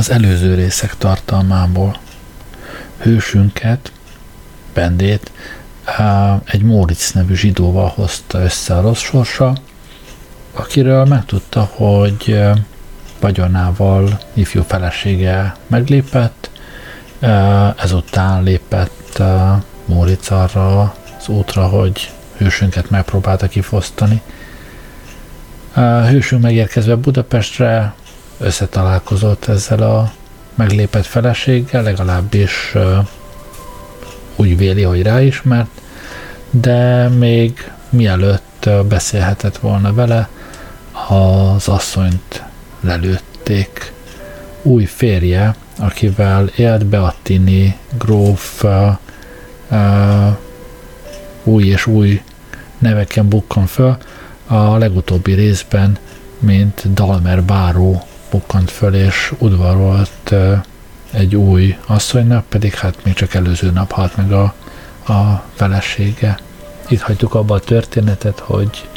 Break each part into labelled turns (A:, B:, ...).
A: az előző részek tartalmából. Hősünket, Bendét, egy Móricz nevű zsidóval hozta össze a rossz sorsa, akiről megtudta, hogy vagyonával ifjú felesége meglépett, ezután lépett Móricz arra az útra, hogy hősünket megpróbálta kifosztani. Hősünk megérkezve Budapestre összetalálkozott ezzel a meglépett feleséggel, legalábbis úgy véli, hogy ráismert, de még mielőtt beszélhetett volna vele, az asszonyt lelőtték. Új férje, akivel élt Beattini gróf új és új neveken bukkan föl, a legutóbbi részben, mint Dalmer Báró bukkant föl, és udvarolt egy új asszonynak, pedig hát még csak előző nap halt meg a, a felesége. Itt hagytuk abba a történetet, hogy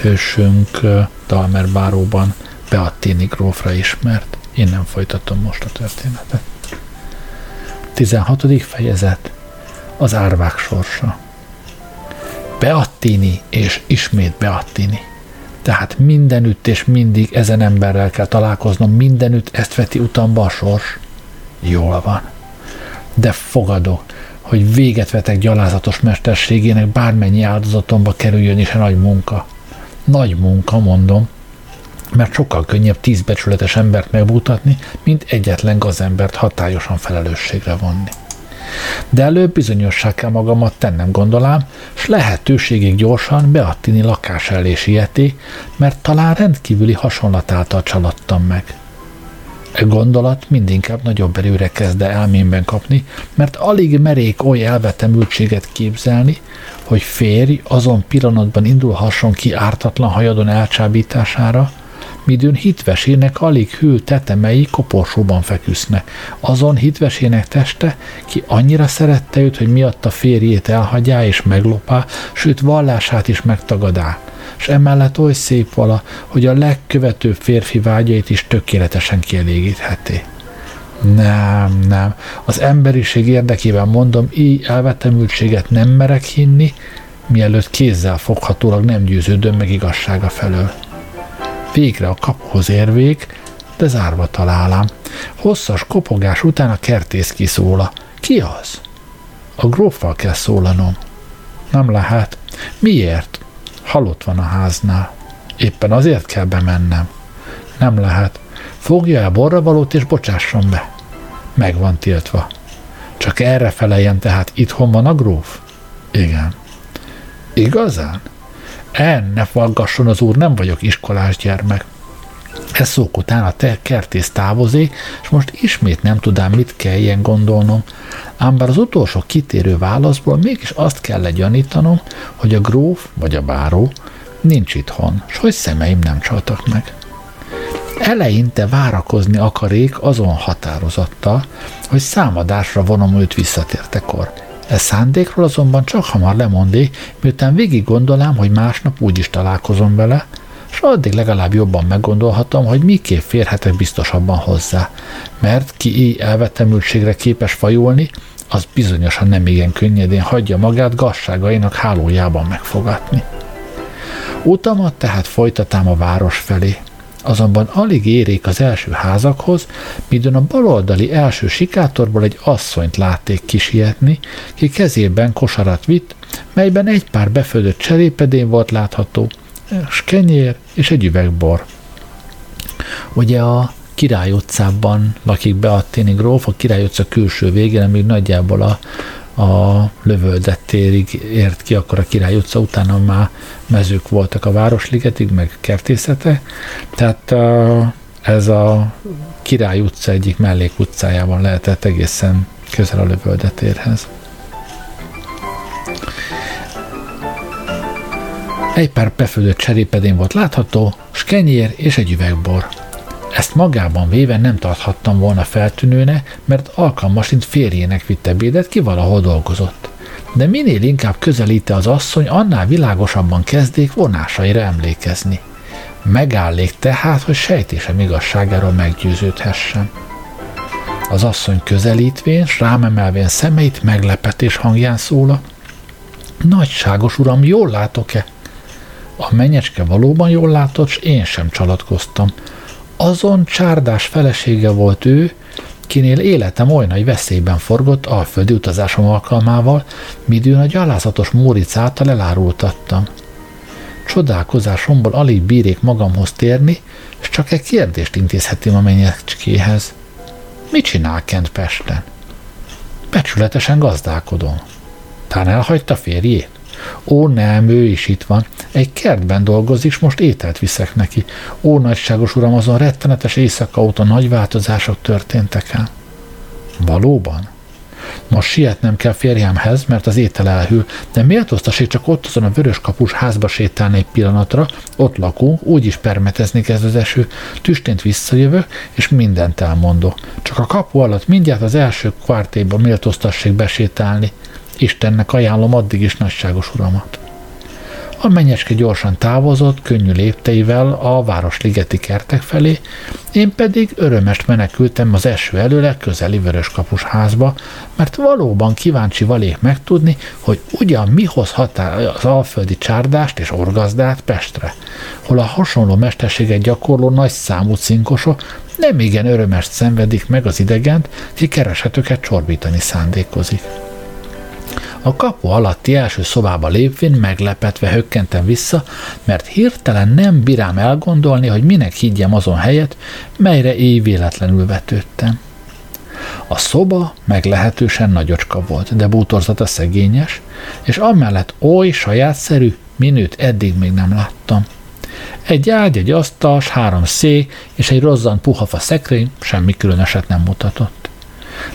A: hősünk Dalmer Báróban Beattini grófra ismert. Innen folytatom most a történetet. 16. fejezet Az árvák sorsa Beattini és ismét Beattini. Tehát mindenütt és mindig ezen emberrel kell találkoznom, mindenütt ezt veti utamba a sors. Jól van. De fogadok, hogy véget vetek gyalázatos mesterségének, bármennyi áldozatomba kerüljön is a nagy munka. Nagy munka, mondom, mert sokkal könnyebb tíz becsületes embert megmutatni, mint egyetlen gazembert hatályosan felelősségre vonni. De előbb bizonyosság kell magamat tennem gondolám, s lehetőségig gyorsan Beattini lakás elé sieti, mert talán rendkívüli hasonlat által csalódtam meg. E gondolat mindinkább nagyobb erőre kezd elmémben kapni, mert alig merék oly elvetemültséget képzelni, hogy férj azon pillanatban indulhasson ki ártatlan hajadon elcsábítására, midőn hitvesének alig hűl tetemei koporsóban feküsznek. Azon hitvesének teste, ki annyira szerette őt, hogy miatta férjét elhagyá és meglopá, sőt vallását is megtagadá és emellett oly szép vala, hogy a legkövetőbb férfi vágyait is tökéletesen kielégítheti. Nem, nem. Az emberiség érdekében mondom, így elvetemültséget nem merek hinni, mielőtt kézzel foghatólag nem győződöm meg igazsága felől. Végre a kapuhoz érvék, de zárva találám. Hosszas kopogás után a kertész kiszóla. Ki az? A gróffal kell szólanom. Nem lehet. Miért? Halott van a háznál. Éppen azért kell bemennem. Nem lehet. Fogja el borravalót és bocsásson be. Meg van tiltva. Csak erre feleljen, tehát itthon van a gróf? Igen. Igazán? En, ne faggasson az úr, nem vagyok iskolás gyermek. Ez szók után a te kertész távozik, és most ismét nem tudám, mit kelljen gondolnom. Ám bár az utolsó kitérő válaszból mégis azt kell legyanítanom, hogy a gróf vagy a báró nincs itthon, s hogy szemeim nem csaltak meg. Eleinte várakozni akarék azon határozattal, hogy számadásra vonom őt visszatértekor. E szándékról azonban csak hamar lemondé, miután végig gondolám, hogy másnap úgy is találkozom vele, és addig legalább jobban meggondolhatom, hogy miképp férhetek biztosabban hozzá, mert ki így elvetemültségre képes fajulni, az bizonyosan nem igen könnyedén hagyja magát gazságainak hálójában megfogatni. Utamat tehát folytatám a város felé. Azonban alig érék az első házakhoz, midőn a baloldali első sikátorból egy asszonyt látték kisietni, ki kezében kosarat vitt, melyben egy pár beföldött cserépedén volt látható, s kenyér és egy üvegbor. Ugye a Király utcában lakik be a Téni gróf, a Király utca külső végén, amíg nagyjából a, a lövöldet térig ért ki, akkor a Király utca utána már mezők voltak a Városligetig, meg kertészete. Tehát ez a Király utca egyik mellékutcájában lehetett egészen közel a lövöldetérhez. Egy pár befőzött cserépedén volt látható, s kenyér és egy üvegbor. Ezt magában véve nem tarthattam volna feltűnőne, mert alkalmasint férjének vitt ebédet, ki valahol dolgozott. De minél inkább közelíte az asszony, annál világosabban kezdék vonásaira emlékezni. Megállék tehát, hogy sejtésem igazságáról meggyőződhessem. Az asszony közelítvén, s rámemelvén szemeit meglepetés hangján szóla. Nagyságos uram, jól látok-e? A menyecske valóban jól látott, s én sem csalatkoztam. Azon csárdás felesége volt ő, kinél életem olyan nagy veszélyben forgott alföldi utazásom alkalmával, midőn a gyalázatos Móric által elárultattam. Csodálkozásomból alig bírék magamhoz térni, és csak egy kérdést intézhetem a menyecskéhez. Mit csinál Kent Pesten? Becsületesen gazdálkodom. Tán elhagyta férjét? Ó, nem, ő is itt van. Egy kertben dolgozik, és most ételt viszek neki. Ó, nagyságos uram, azon rettenetes éjszaka óta nagy változások történtek el. Valóban? Most sietnem kell férjemhez, mert az étel elhűl, de méltóztassék csak ott azon a vörös kapus házba sétálni egy pillanatra, ott lakunk, úgyis permetezni kezd az eső, tüstént visszajövök, és mindent elmondok. Csak a kapu alatt mindjárt az első kvártéba méltóztassék besétálni. Istennek ajánlom addig is nagyságos uramat. A menyecske gyorsan távozott, könnyű lépteivel a városligeti kertek felé, én pedig örömest menekültem az eső előle közeli vöröskapus házba, mert valóban kíváncsi valék megtudni, hogy ugyan mi hozhat az alföldi csárdást és orgazdát Pestre, hol a hasonló mesterséget gyakorló nagy számú cinkosok nem igen örömest szenvedik meg az idegent, ki keresetőket csorbítani szándékozik. A kapu alatti első szobába lépvén meglepetve hökkentem vissza, mert hirtelen nem bírám elgondolni, hogy minek higgyem azon helyet, melyre éj véletlenül vetődtem. A szoba meglehetősen nagyocska volt, de bútorzata szegényes, és amellett oly sajátszerű, minőt eddig még nem láttam. Egy ágy, egy asztal, három szék és egy rozzant puhafa szekrény semmi különöset nem mutatott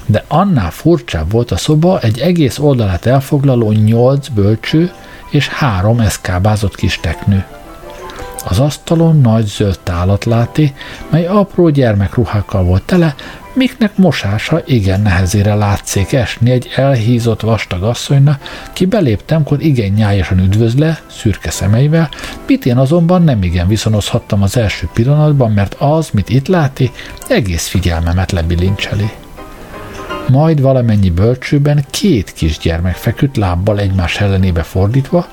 A: de annál furcsább volt a szoba egy egész oldalát elfoglaló nyolc bölcső és három eszkábázott kis teknő. Az asztalon nagy zöld tálat láti, mely apró gyermekruhákkal volt tele, miknek mosása igen nehezére látszik esni egy elhízott vastag asszonyna, ki beléptemkor igen nyájasan üdvözle, szürke szemeivel, mit én azonban nem igen viszonozhattam az első pillanatban, mert az, mit itt láti, egész figyelmemet lebilincseli. Majd valamennyi bölcsőben két kisgyermek feküdt lábbal egymás ellenébe fordítva,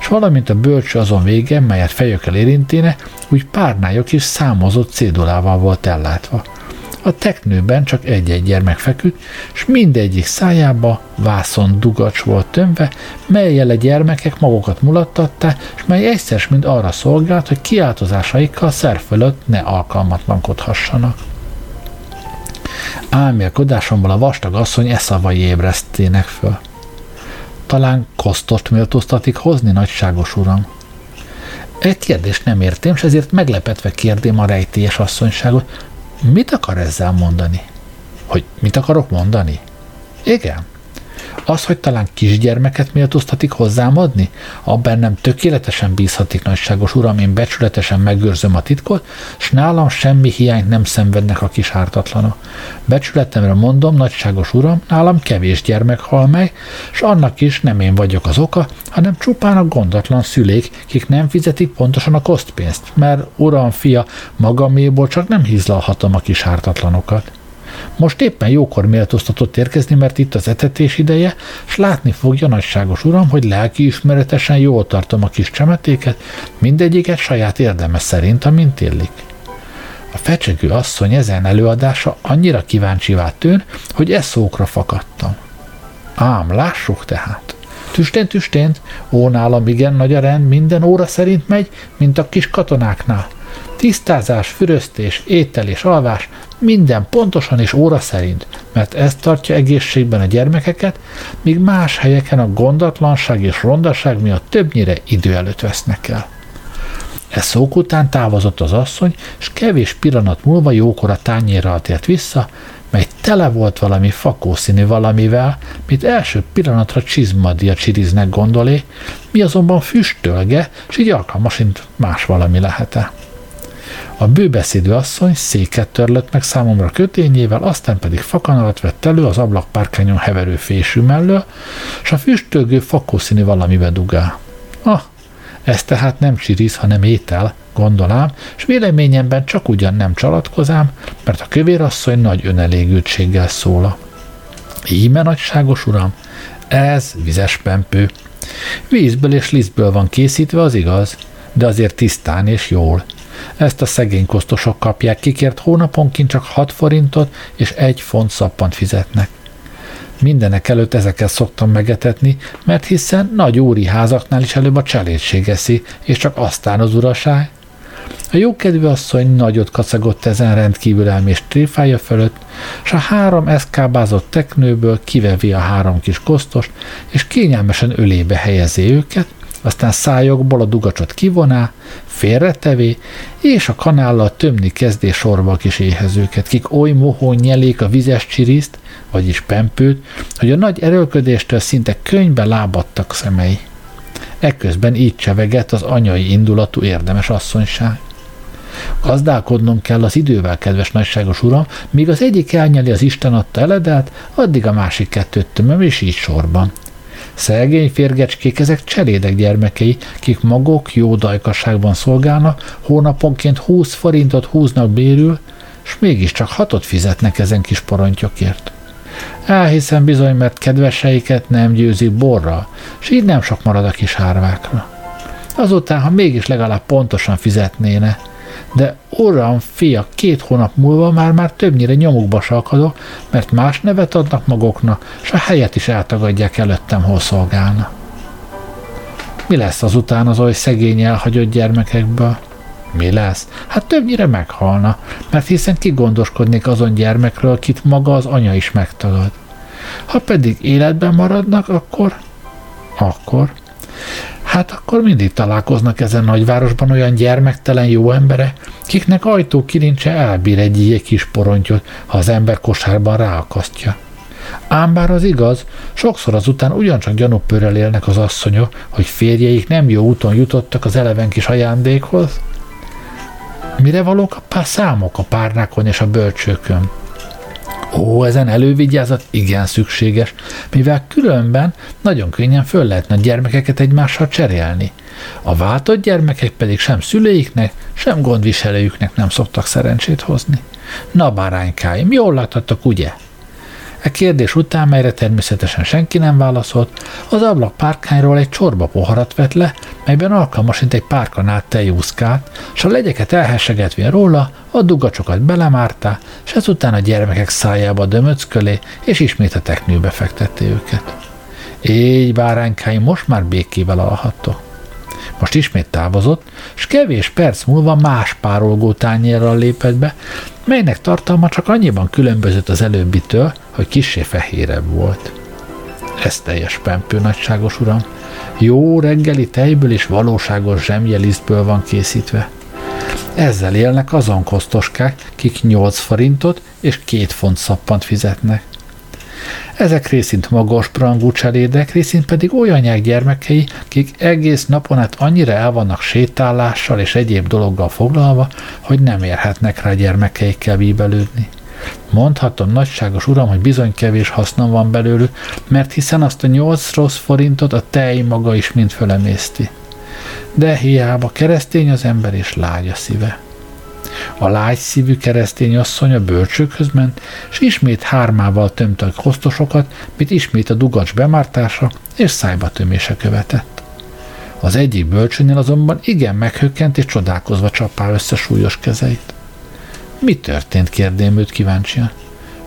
A: és valamint a bölcső azon vége, melyet fejökkel érinténe, úgy párnájuk is számozott cédulával volt ellátva. A teknőben csak egy-egy gyermek feküdt, és mindegyik szájába vászon dugacs volt tömve, melyel a gyermekek magukat mulattatták, és mely egyszer mind arra szolgált, hogy kiáltozásaikkal szer fölött ne alkalmatlankodhassanak. Álmélkodásomból a vastag asszony eszavai ébresztének föl. Talán kosztost méltóztatik hozni, nagyságos uram? Egy kérdést nem értem, és ezért meglepetve kérdém a rejtélyes asszonyságot, mit akar ezzel mondani? Hogy mit akarok mondani? Igen, az, hogy talán kisgyermeket méltóztatik hozzám adni? Abban nem tökéletesen bízhatik nagyságos uram, én becsületesen megőrzöm a titkot, s nálam semmi hiányt nem szenvednek a kis ártatlanok. Becsületemre mondom, nagyságos uram, nálam kevés gyermek hal meg, s annak is nem én vagyok az oka, hanem csupán a gondatlan szülék, kik nem fizetik pontosan a kosztpénzt, mert uram, fia, magaméból csak nem hízlalhatom a kis ártatlanokat. Most éppen jókor méltóztatott érkezni, mert itt az etetés ideje, és látni fogja nagyságos uram, hogy lelkiismeretesen jól tartom a kis csemetéket, mindegyiket saját érdeme szerint, amint illik. A fecsegő asszony ezen előadása annyira kíváncsivá tűn, hogy e szókra fakadtam. Ám, lássuk tehát. Tüstént, tüstént, ó, nálam igen nagy a rend, minden óra szerint megy, mint a kis katonáknál. Tisztázás, füröztés, étel és alvás, minden pontosan és óra szerint, mert ez tartja egészségben a gyermekeket, míg más helyeken a gondatlanság és rondaság miatt többnyire idő előtt vesznek el. E szók után távozott az asszony, és kevés pillanat múlva jókora tányérral tért vissza, mely tele volt valami fakószínű valamivel, mit első pillanatra csizmadia csiriznek gondolé, mi azonban füstölge, és így alkalmasint más valami lehet-e. A bőbeszédő asszony széket törlött meg számomra kötényével, aztán pedig fakanalat vett elő az ablakpárkányon heverő fésű mellől, és a füstölgő fakószínű valamibe dugál. Ah, Ez tehát nem csirisz, hanem étel, gondolám, és véleményemben csak ugyan nem csalatkozám, mert a kövérasszony nagy önelégültséggel szóla. Íme nagyságos uram, ez vizes pempő. Vízből és lisztből van készítve, az igaz, de azért tisztán és jól. Ezt a szegény kosztosok kapják, kikért hónaponként csak 6 forintot és egy font szappant fizetnek. Mindenek előtt ezeket szoktam megetetni, mert hiszen nagy úri házaknál is előbb a cselédség eszi, és csak aztán az uraság. A jókedvű asszony nagyot kacagott ezen rendkívül elmés tréfája fölött, és a három eszkábázott teknőből kivevi a három kis kosztost, és kényelmesen ölébe helyezi őket, aztán szájokból a dugacsot kivoná, félretevé, és a kanállal tömni kezdé sorba a kis éhezőket, kik oly mohón nyelék a vizes csiriszt, vagyis pempőt, hogy a nagy erőlködéstől szinte könyvbe lábadtak szemei. Ekközben így csevegett az anyai indulatú érdemes asszonyság. Gazdálkodnom kell az idővel, kedves nagyságos uram, míg az egyik elnyeli az Isten adta eledelt, addig a másik kettőt tömöm, és így sorban. Szegény férgecskék, ezek cselédek gyermekei, kik magok jó dajkasságban szolgálnak, hónaponként 20 forintot húznak bérül, és mégiscsak hatot fizetnek ezen kis porontyokért. Elhiszem bizony, mert kedveseiket nem győzik borra, és így nem sok marad a kis hárvákra. Azután, ha mégis legalább pontosan fizetnéne, de uram, fia, két hónap múlva már-már többnyire nyomukba salkadok, mert más nevet adnak maguknak, és a helyet is eltagadják előttem, hol szolgálna. Mi lesz azután az oly szegény elhagyott gyermekekből? Mi lesz? Hát többnyire meghalna, mert hiszen ki gondoskodnék azon gyermekről, kit maga az anya is megtagad. Ha pedig életben maradnak, akkor... Akkor... Hát akkor mindig találkoznak ezen nagyvárosban olyan gyermektelen jó emberek, kiknek ajtó kilincse elbír egy ilyen kis porontyot, ha az ember kosárban ráakasztja. Ám bár az igaz, sokszor azután ugyancsak gyanúpőrrel élnek az asszonyok, hogy férjeik nem jó úton jutottak az eleven kis ajándékhoz. Mire valók a pár számok a párnákon és a bölcsőkön? Ó, ezen elővigyázat igen szükséges, mivel különben nagyon könnyen föl lehetne a gyermekeket egymással cserélni. A váltott gyermekek pedig sem szüleiknek, sem gondviselőjüknek nem szoktak szerencsét hozni. Na báránykáim, jól láthattak, ugye? E kérdés után, melyre természetesen senki nem válaszolt, az ablak párkányról egy csorba poharat vett le, melyben alkalmasint egy párkanát tejúszkált, s a legyeket elhessegetvén róla, a dugacsokat belemárta, és ezután a gyermekek szájába dömöckölé, és ismét a teknőbe fektette őket. Így, báránykáim, most már békével alhattok. Most ismét távozott, és kevés perc múlva más párolgó tányérral lépett be, melynek tartalma csak annyiban különbözött az előbbitől, hogy kissé fehérebb volt. Ez teljes pempő, nagyságos uram. Jó reggeli tejből és valóságos zsemjelisztből van készítve. Ezzel élnek azon kosztoskák, kik 8 forintot és két font szappant fizetnek. Ezek részint magas prangú cselédek, részint pedig olyan gyermekei, akik egész napon át annyira el vannak sétálással és egyéb dologgal foglalva, hogy nem érhetnek rá gyermekeikkel bíbelődni. Mondhatom, nagyságos uram, hogy bizony kevés hasznom van belőlük, mert hiszen azt a nyolc rossz forintot a tej maga is mind fölemészti. De hiába keresztény az ember és lágy a szíve. A lágy szívű keresztény asszony a bölcsőkhöz ment, és ismét hármával tömte a kosztosokat, mint ismét a dugacs bemártása és szájba tömése követett. Az egyik bölcsőnél azonban igen meghökkent és csodálkozva csapá össze súlyos kezeit. Mi történt, kérdém őt kíváncsian.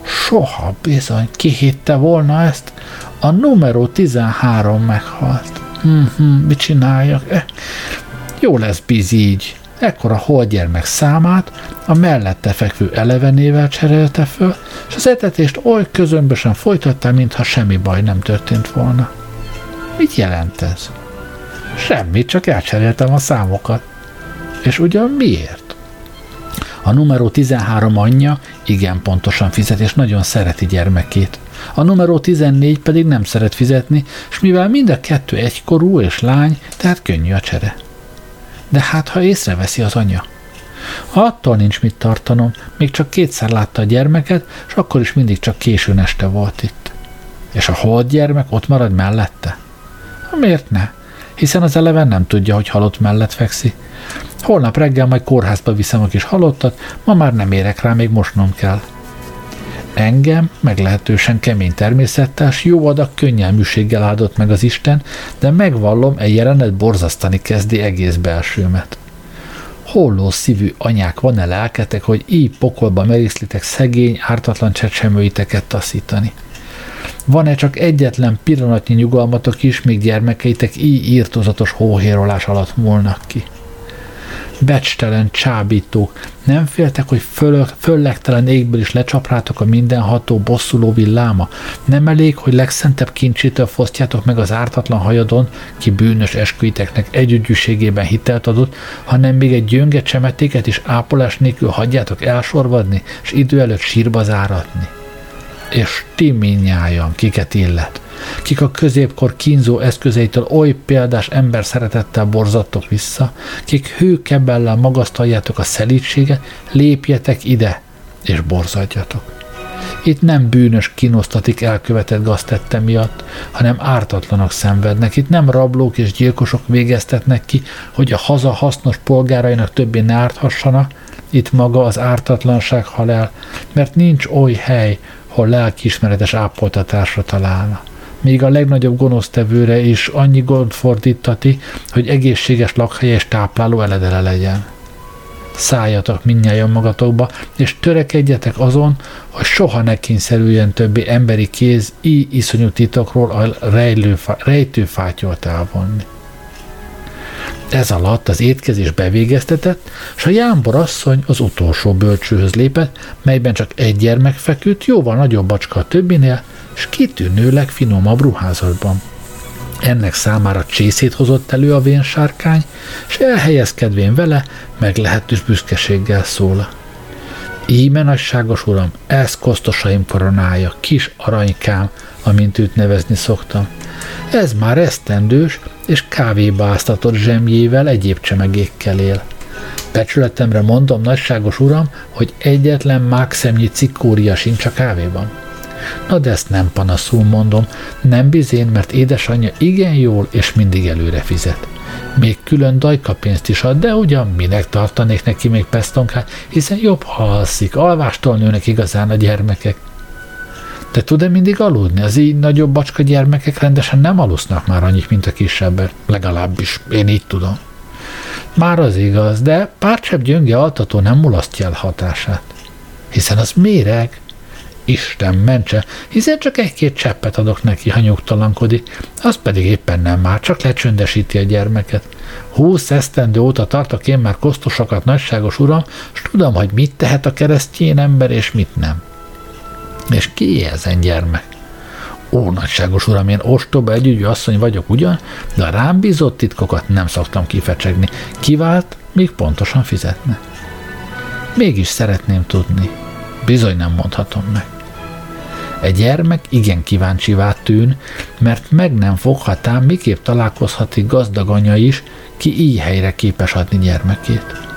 A: Soha bizony, ki hitte volna ezt? A numero 13 meghalt. Hm, hm, mit csináljak? Eh, jó lesz biz így. Ekkor a holgyermek számát a mellette fekvő elevenével cserélte föl, és az etetést oly közömbösen folytatta, mintha semmi baj nem történt volna. Mit jelent ez? Semmit, csak elcseréltem a számokat. És ugyan miért? A numero 13 anyja igen pontosan fizet, és nagyon szereti gyermekét. A numero 14 pedig nem szeret fizetni, és mivel mind a kettő egykorú és lány, tehát könnyű a csere. De hát, ha észreveszi az anya. Attól nincs mit tartanom, még csak kétszer látta a gyermeket, és akkor is mindig csak későn este volt itt. És a hold gyermek ott marad mellette? Miért ne? hiszen az eleven nem tudja, hogy halott mellett fekszi. Holnap reggel majd kórházba viszem a kis halottat, ma már nem érek rá, még mosnom kell. Engem meglehetősen kemény természettás, jó adag könnyelműséggel áldott meg az Isten, de megvallom, egy jelenet borzasztani kezdi egész belsőmet. Holló szívű anyák, van-e lelketek, hogy így pokolba merészlitek szegény, ártatlan csecsemőiteket taszítani? Van-e csak egyetlen pillanatnyi nyugalmatok is, míg gyermekeitek így írtozatos hóhérolás alatt múlnak ki? Becstelen csábítók, nem féltek, hogy föl, föllegtelen égből is lecsaprátok a mindenható bosszuló villáma? Nem elég, hogy legszentebb kincsétől fosztjátok meg az ártatlan hajadon, ki bűnös esküiteknek együgyűségében hitelt adott, hanem még egy gyönge csemetéket is ápolás nélkül hagyjátok elsorvadni, és idő előtt sírba záratni? És ti minnyájan, kiket illet? Kik a középkor kínzó eszközeitől oly példás ember szeretettel borzattok vissza, kik hőkebellel magasztaljátok a szelítséget, lépjetek ide, és borzadjatok. Itt nem bűnös kinosztatik elkövetett gaztette miatt, hanem ártatlanok szenvednek. Itt nem rablók és gyilkosok végeztetnek ki, hogy a haza hasznos polgárainak többé ne árthassanak, itt maga az ártatlanság hal el, mert nincs oly hely, hol lelkiismeretes ápoltatásra találna még a legnagyobb gonosztevőre is annyi gond fordítati, hogy egészséges lakhelye és tápláló eledele legyen. Szálljatok mindnyájan magatokba, és törekedjetek azon, hogy soha ne kényszerüljen többi emberi kéz így iszonyú titokról a rejlő, rejtőfátyolt elvonni. Ez alatt az étkezés bevégeztetett, és a Jámbor asszony az utolsó bölcsőhöz lépett, melyben csak egy gyermek feküdt, jóval nagyobb bacska a többinél, és kitűnőleg finomabb ruházatban. Ennek számára csészét hozott elő a vén sárkány, és elhelyezkedvén vele meglehetős büszkeséggel szól. Íme nagyságos uram, ez kosztosaim koronája, kis aranykám, amint őt nevezni szoktam. Ez már esztendős, és kávéba áztatott zsemjével egyéb csemegékkel él. Becsületemre mondom, nagyságos uram, hogy egyetlen mákszemnyi cikória sincs a kávéban. Na de ezt nem panaszul mondom, nem bizén, mert édesanyja igen jól és mindig előre fizet. Még külön dajka pénzt is ad, de ugyan minek tartanék neki még pesztonkát, hiszen jobb, ha alszik, alvástól nőnek igazán a gyermekek. De tud-e mindig aludni? Az így nagyobb bacska gyermekek rendesen nem alusznak már annyit, mint a kisebbek. Legalábbis én így tudom. Már az igaz, de pár csepp gyönge altató nem mulasztja el hatását. Hiszen az méreg. Isten mentse, hiszen csak egy-két cseppet adok neki, ha nyugtalankodik, az pedig éppen nem már, csak lecsöndesíti a gyermeket. Húsz esztendő óta tartok én már kosztosokat, nagyságos uram, és tudom, hogy mit tehet a keresztjén ember, és mit nem. És ki ezen gyermek? Ó, nagyságos uram, én ostoba együgyű asszony vagyok ugyan, de a rám bízott titkokat nem szoktam kifecsegni. Kivált, még pontosan fizetne. Mégis szeretném tudni. Bizony nem mondhatom meg. Egy gyermek igen kíváncsivá tűn, mert meg nem foghatám, miképp találkozhatik gazdag anya is, ki így helyre képes adni gyermekét.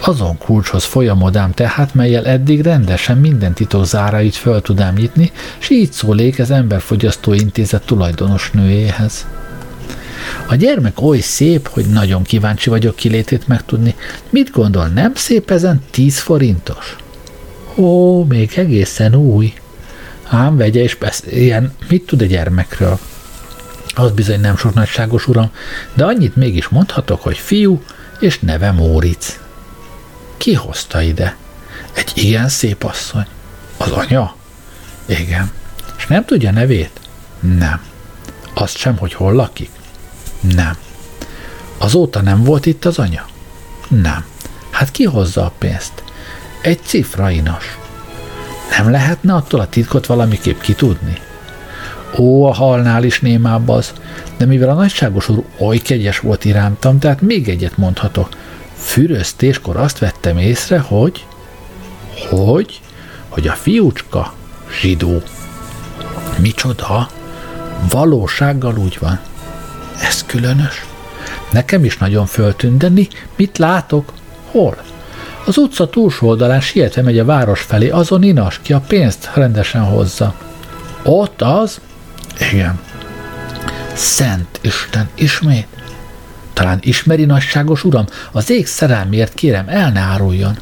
A: Azon kulcshoz folyamodám tehát, melyel eddig rendesen minden titok zárait föl tudám nyitni, s így szólék az Emberfogyasztó Intézet tulajdonos nőjéhez. A gyermek oly szép, hogy nagyon kíváncsi vagyok kilétét megtudni. Mit gondol, nem szép ezen 10 forintos? Ó, még egészen új. Ám vegye és ilyen, mit tud a gyermekről? Az bizony nem sok nagyságos uram, de annyit mégis mondhatok, hogy fiú, és neve Móric. Ki hozta ide? Egy ilyen szép asszony. Az anya? Igen. És nem tudja nevét? Nem. Azt sem, hogy hol lakik? Nem. Azóta nem volt itt az anya? Nem. Hát ki hozza a pénzt? Egy cifra inas. Nem lehetne attól a titkot valamiképp kitudni? Ó, a halnál is némább az, de mivel a nagyságos úr oly kegyes volt irántam, tehát még egyet mondhatok. Füröztéskor azt vettem észre, hogy... Hogy? Hogy a fiúcska zsidó. Micsoda? Valósággal úgy van. Ez különös. Nekem is nagyon föltűnt, mit látok? Hol? Az utca túlsó oldalán sietve megy a város felé, azon inas, ki a pénzt rendesen hozza. Ott az? Igen. Szent Isten, ismét? Talán ismeri nagyságos uram, az ég szerelmért kérem, el ne áruljon.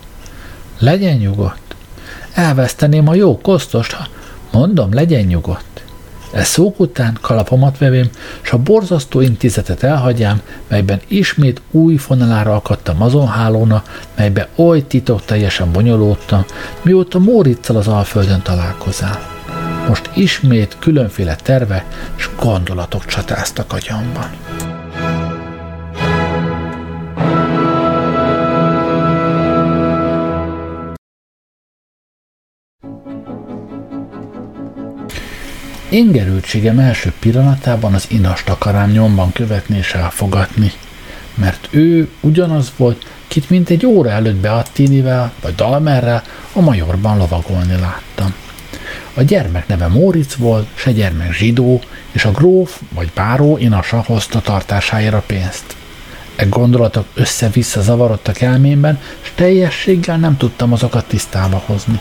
A: Legyen nyugodt. Elveszteném a jó kosztost, ha mondom, legyen nyugodt. E szók után kalapomat vevém, s a borzasztó intézetet elhagyám, melyben ismét új fonalára akadtam azon hálóna, melybe oly titok teljesen bonyolódtam, mióta Móriczal az Alföldön találkozál. Most ismét különféle terve és gondolatok csatáztak agyamban. Ingerültségem első pillanatában az inast akarám nyomban követni és elfogatni, mert ő ugyanaz volt, kit mint egy óra előtt Beattinivel vagy Dalmerrel a majorban lovagolni láttam. A gyermek neve Móric volt, se gyermek zsidó, és a gróf vagy báró inasa hozta tartásáért pénzt. E gondolatok össze-vissza zavarodtak elmémben, és teljességgel nem tudtam azokat tisztába hozni.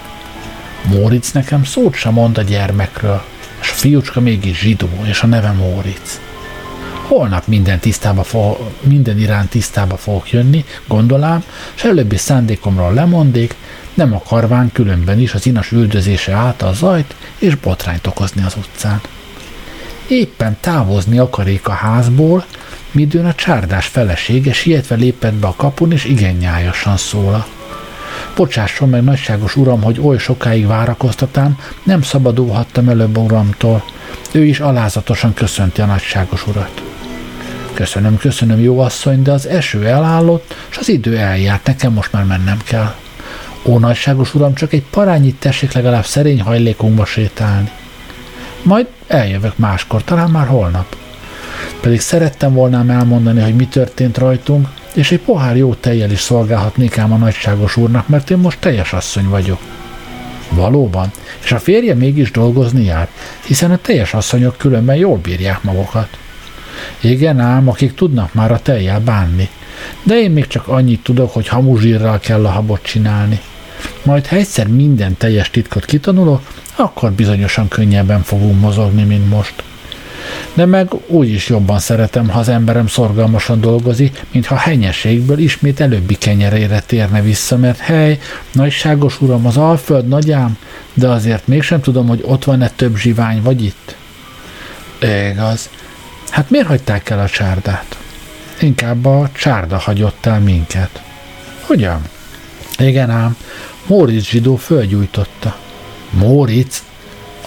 A: Móric nekem szót sem mond a gyermekről, és a fiúcska mégis zsidó, és a neve Móric. Holnap minden, tisztába fog, minden iránt tisztába fogok jönni, gondolám, és előbbi szándékomról lemondék, nem akarván különben is az inas üldözése által zajt és botrányt okozni az utcán. Éppen távozni akarék a házból, midőn a csárdás felesége sietve lépett be a kapun, és igen nyájasan szóla. Bocsásson meg, nagyságos uram, hogy oly sokáig várakoztatám, nem szabadulhattam előbb uramtól. Ő is alázatosan köszönti a nagyságos urat. Köszönöm, köszönöm, jó asszony, de az eső elállott, és az idő eljárt, nekem most már mennem kell. Ó, nagyságos uram, csak egy parányit tessék legalább szerény hajlékunkba sétálni. Majd eljövök máskor, talán már holnap. Pedig szerettem volna elmondani, hogy mi történt rajtunk, és egy pohár jó tejjel is szolgálhatnék ám a nagyságos úrnak, mert én most teljes asszony vagyok. Valóban, és a férje mégis dolgozni jár, hiszen a teljes asszonyok különben jól bírják magukat. Igen ám, akik tudnak már a tejjel bánni, de én még csak annyit tudok, hogy hamuzsírral kell a habot csinálni. Majd ha egyszer minden teljes titkot kitanulok, akkor bizonyosan könnyebben fogunk mozogni, mint most de meg úgy is jobban szeretem, ha az emberem szorgalmasan dolgozik, mintha henyeségből ismét előbbi kenyerére térne vissza, mert hely, nagyságos uram, az alföld nagyám, de azért mégsem tudom, hogy ott van-e több zsivány, vagy itt. Igaz. Hát miért hagyták el a csárdát? Inkább a csárda hagyott el minket. Hogyan? Igen ám, Móricz zsidó fölgyújtotta. Móricz?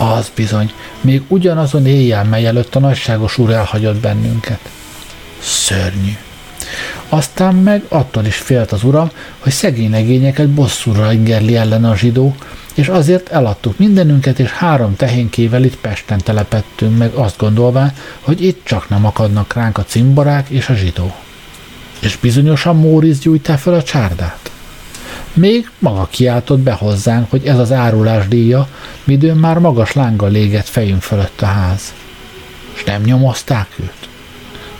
A: Az bizony, még ugyanazon éjjel, mely előtt a nagyságos úr elhagyott bennünket. Szörnyű. Aztán meg attól is félt az uram, hogy szegény legényeket bosszúra ingerli ellen a zsidó, és azért eladtuk mindenünket, és három tehénkével itt Pesten telepettünk meg, azt gondolván, hogy itt csak nem akadnak ránk a cimborák és a zsidó. És bizonyosan Mórisz gyújtá fel a csárdát. Még maga kiáltott be hozzánk, hogy ez az árulás díja, midőn már magas lánggal légett fejünk fölött a ház. És nem nyomozták őt?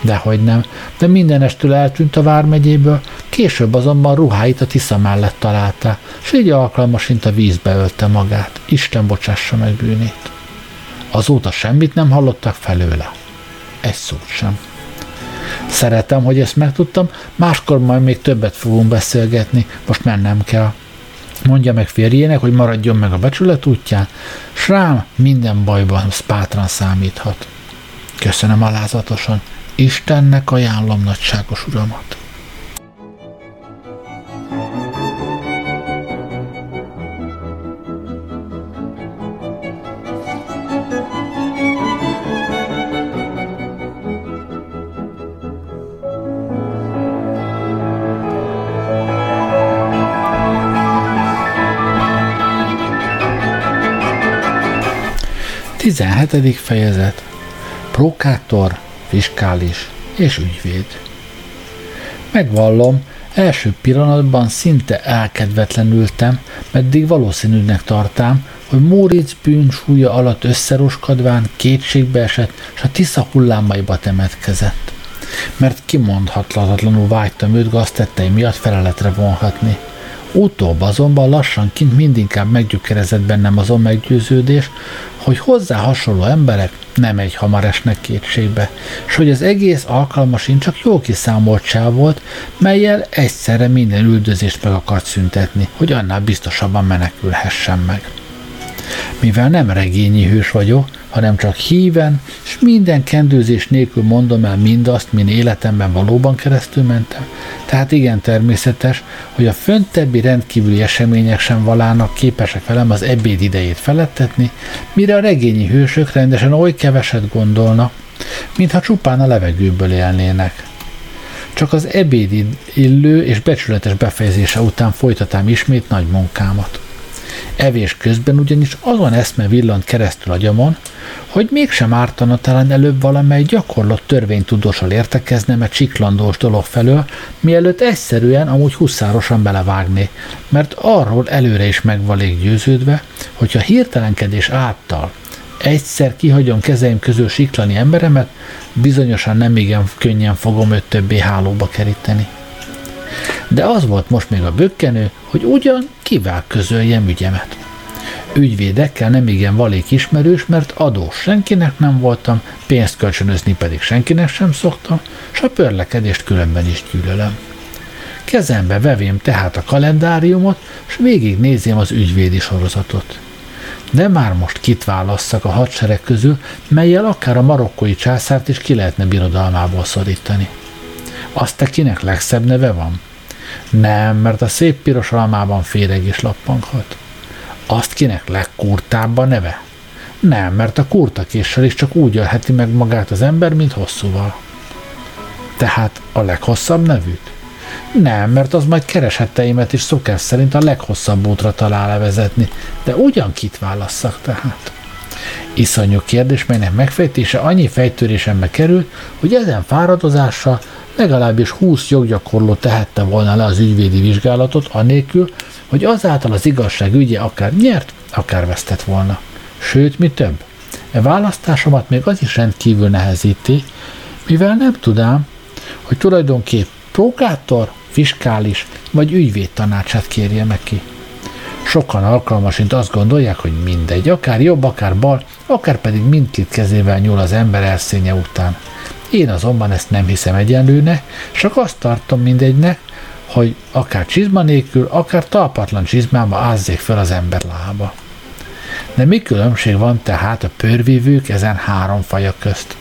A: Dehogy nem, de mindenestől eltűnt a vármegyéből, később azonban ruháit a Tisza mellett találta, és így alkalmasint a vízbe ölte magát. Isten bocsássa meg bűnét. Azóta semmit nem hallottak felőle. Egy szót sem. Szeretem, hogy ezt megtudtam, máskor majd még többet fogunk beszélgetni, most mennem kell. Mondja meg férjének, hogy maradjon meg a becsület útján, s rám minden bajban bátran számíthat. Köszönöm alázatosan, Istennek ajánlom nagyságos uramat. 17. fejezet Prokátor, fiskális és ügyvéd Megvallom, első pillanatban szinte elkedvetlenültem, meddig valószínűnek tartám, hogy Móricz bűnsúlya alatt összeroskadván kétségbe esett, s a Tisza hullámaiba temetkezett. Mert kimondhatatlanul vágytam őt gaztettei miatt feleletre vonhatni. Utóbb azonban lassan kint mindinkább meggyökerezett bennem azon meggyőződés, hogy hozzá hasonló emberek nem egy hamar esnek kétségbe, és hogy az egész alkalmasin csak jó kiszámoltság volt, melyel egyszerre minden üldözést meg akart szüntetni, hogy annál biztosabban menekülhessen meg. Mivel nem regényi hős vagyok, hanem csak híven, és minden kendőzés nélkül mondom el mindazt, min életemben valóban keresztül mentem. Tehát igen természetes, hogy a föntebbi rendkívüli események sem valának képesek velem az ebéd idejét felettetni, mire a regényi hősök rendesen oly keveset gondolnak, mintha csupán a levegőből élnének. Csak az ebéd illő és becsületes befejezése után folytatám ismét nagy munkámat. Evés közben ugyanis azon eszme villant keresztül agyamon, hogy mégsem ártana talán előbb valamely gyakorlott törvénytudósal értekezne mert csiklandós dolog felől, mielőtt egyszerűen amúgy huszárosan belevágni, mert arról előre is megvalék győződve, hogyha hirtelenkedés által egyszer kihagyom kezeim közül siklani emberemet, bizonyosan nem igen könnyen fogom őt többé hálóba keríteni. De az volt most még a bökkenő, hogy ugyan kivel közöljem ügyemet. Ügyvédekkel nem igen valék ismerős, mert adós senkinek nem voltam, pénzt kölcsönözni pedig senkinek sem szoktam, s a pörlekedést különben is gyűlölöm. Kezembe vevém tehát a kalendáriumot, s végignézem az ügyvédi sorozatot. De már most kit válasszak a hadsereg közül, melyel akár a marokkói császárt is ki lehetne birodalmából szorítani. Azt te kinek legszebb neve van? Nem, mert a szép piros almában féreg is lappanghat. Azt kinek legkurtább a neve? Nem, mert a kurtakéssel is csak úgy ölheti meg magát az ember, mint hosszúval. Tehát a leghosszabb nevűt? Nem, mert az majd keresetteimet is szokás szerint a leghosszabb útra talál levezetni, de ugyan kit válasszak tehát? Iszonyú kérdés, melynek megfejtése annyi fejtőrésembe került, hogy ezen fáradozással legalábbis 20 joggyakorló tehette volna le az ügyvédi vizsgálatot, anélkül, hogy azáltal az igazság ügye akár nyert, akár vesztett volna. Sőt, mi több, e választásomat még az is rendkívül nehezíti, mivel nem tudám, hogy tulajdonképp prokátor, fiskális vagy ügyvéd tanácsát kérje meg ki. Sokan alkalmasint azt gondolják, hogy mindegy, akár jobb, akár bal, akár pedig mindkét kezével nyúl az ember elszénye után. Én azonban ezt nem hiszem egyenlőnek, csak azt tartom mindegynek, hogy akár csizma nélkül, akár talpatlan csizmába ázzék fel az ember lába. De mi különbség van tehát a pörvívők ezen három faja közt?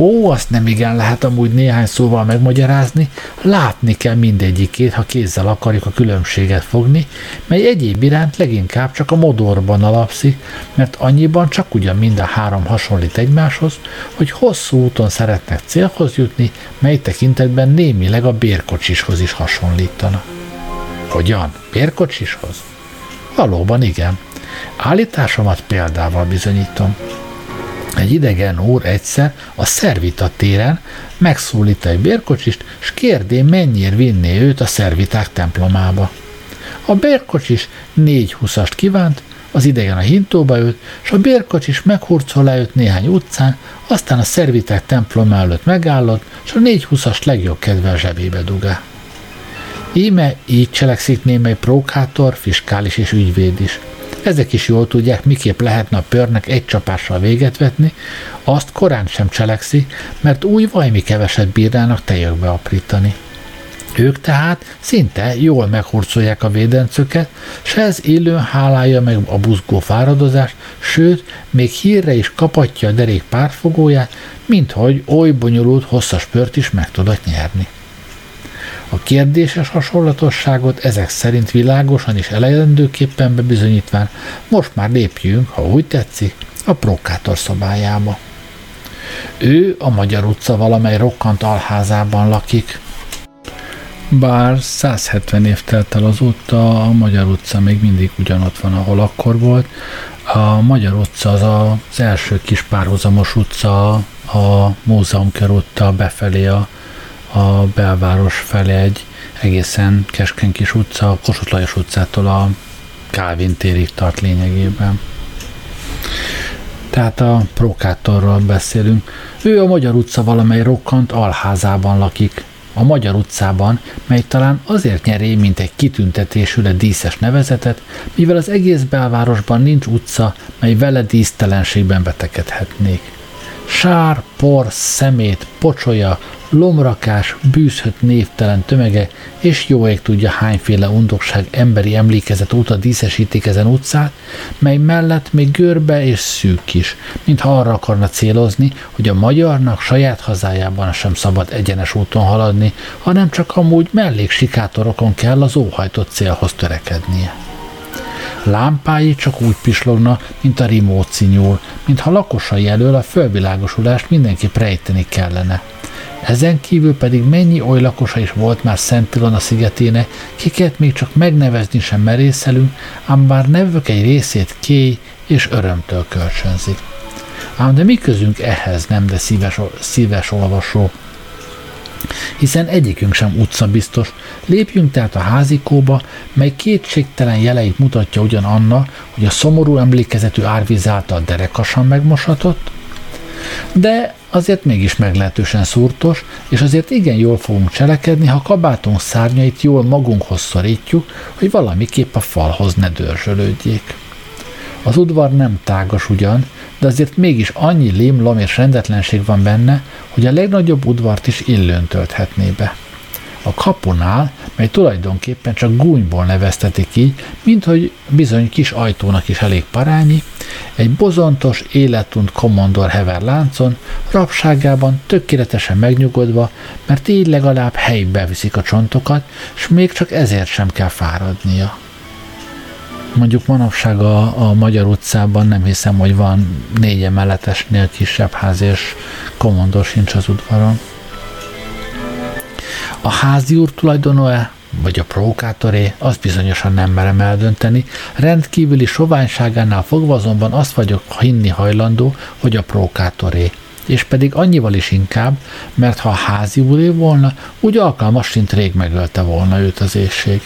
A: Ó, azt nem igen lehet amúgy néhány szóval megmagyarázni, látni kell mindegyikét, ha kézzel akarjuk a különbséget fogni, mely egyéb iránt leginkább csak a modorban alapszik, mert annyiban csak ugyan mind a három hasonlít egymáshoz, hogy hosszú úton szeretnek célhoz jutni, mely tekintetben némileg a bérkocsishoz is hasonlítana. Hogyan? Bérkocsishoz? Valóban igen. Állításomat példával bizonyítom. Egy idegen úr egyszer a szervita téren megszólít egy bérkocsist, és kérdé, mennyire vinné őt a szerviták templomába. A bérkocsis négy huszast kívánt, az idegen a hintóba ült, és a bérkocsis meghurcolá őt néhány utcán, aztán a szerviták templom előtt megállott, és a négy huszast legjobb kedve a zsebébe dugá. Íme így cselekszik némely prókátor, fiskális és ügyvéd is – ezek is jól tudják, miképp lehetne a pörnek egy csapással véget vetni, azt korán sem cselekszi, mert új vajmi keveset bírnának tejökbe aprítani. Ők tehát szinte jól meghurcolják a védencöket, s ez élőn hálálja meg a buzgó fáradozást, sőt, még hírre is kapatja a derék párfogóját, minthogy oly bonyolult, hosszas pört is meg tudott nyerni. A kérdéses hasonlatosságot ezek szerint világosan és elejendőképpen bebizonyítván most már lépjünk, ha úgy tetszik, a prokátor szobájába. Ő a Magyar utca valamely rokkant alházában lakik. Bár 170 év telt el azóta, a Magyar utca még mindig ugyanott van, ahol akkor volt. A Magyar utca az az első kis párhuzamos utca a Múzeumkörúttal befelé a a belváros felé egy egészen keskeny kis utca, a Kossuth Lajos utcától a Kálvin térig tart lényegében. Tehát a prokátorról beszélünk. Ő a Magyar utca valamely rokkant alházában lakik. A Magyar utcában, mely talán azért nyeré, mint egy kitüntetésűre díszes nevezetet, mivel az egész belvárosban nincs utca, mely vele dísztelenségben betegedhetnék. Sár, por, szemét, pocsolya, lomrakás, bűzhött névtelen tömege, és jó ég tudja hányféle undokság emberi emlékezet óta díszesítik ezen utcát, mely mellett még görbe és szűk is, mintha arra akarna célozni, hogy a magyarnak saját hazájában sem szabad egyenes úton haladni, hanem csak amúgy melléksikátorokon kell az óhajtott célhoz törekednie. Lámpái csak úgy pislogna, mint a rimóci nyúl, mintha lakosai elől a fölvilágosulást mindenki rejteni kellene. Ezen kívül pedig mennyi oly lakosa is volt már Szent Ilona szigetének, kiket még csak megnevezni sem merészelünk, ám bár nevük egy részét kéj és örömtől kölcsönzik. Ám de mi közünk ehhez nem, de szíves, szíves olvasó, hiszen egyikünk sem utca biztos. Lépjünk tehát a házikóba, mely kétségtelen jeleit mutatja ugyan Anna, hogy a szomorú emlékezetű árvíz által derekasan megmosatott, de azért mégis meglehetősen szúrtos, és azért igen jól fogunk cselekedni, ha kabátunk szárnyait jól magunkhoz szorítjuk, hogy valamiképp a falhoz ne dörzsölődjék. Az udvar nem tágas ugyan, de azért mégis annyi limlom és rendetlenség van benne, hogy a legnagyobb udvart is illőn tölthetné be. A kapunál, mely tulajdonképpen csak gúnyból neveztetik így, mint hogy bizony kis ajtónak is elég parányi, egy bozontos, életunt kommandor hever láncon, rabságában tökéletesen megnyugodva, mert így legalább helybe viszik a csontokat, és még csak ezért sem kell fáradnia. Mondjuk manapság a, a Magyar utcában nem hiszem, hogy van négy emeletesnél kisebb ház, és kommandor sincs az udvaron. A házi úr tulajdonó-e, vagy a provokátoré, azt bizonyosan nem merem eldönteni, rendkívüli soványságánál fogva azonban azt vagyok hinni hajlandó, hogy a provokátoré és pedig annyival is inkább, mert ha a házi úré volna, úgy alkalmasint rég megölte volna őt az éjség.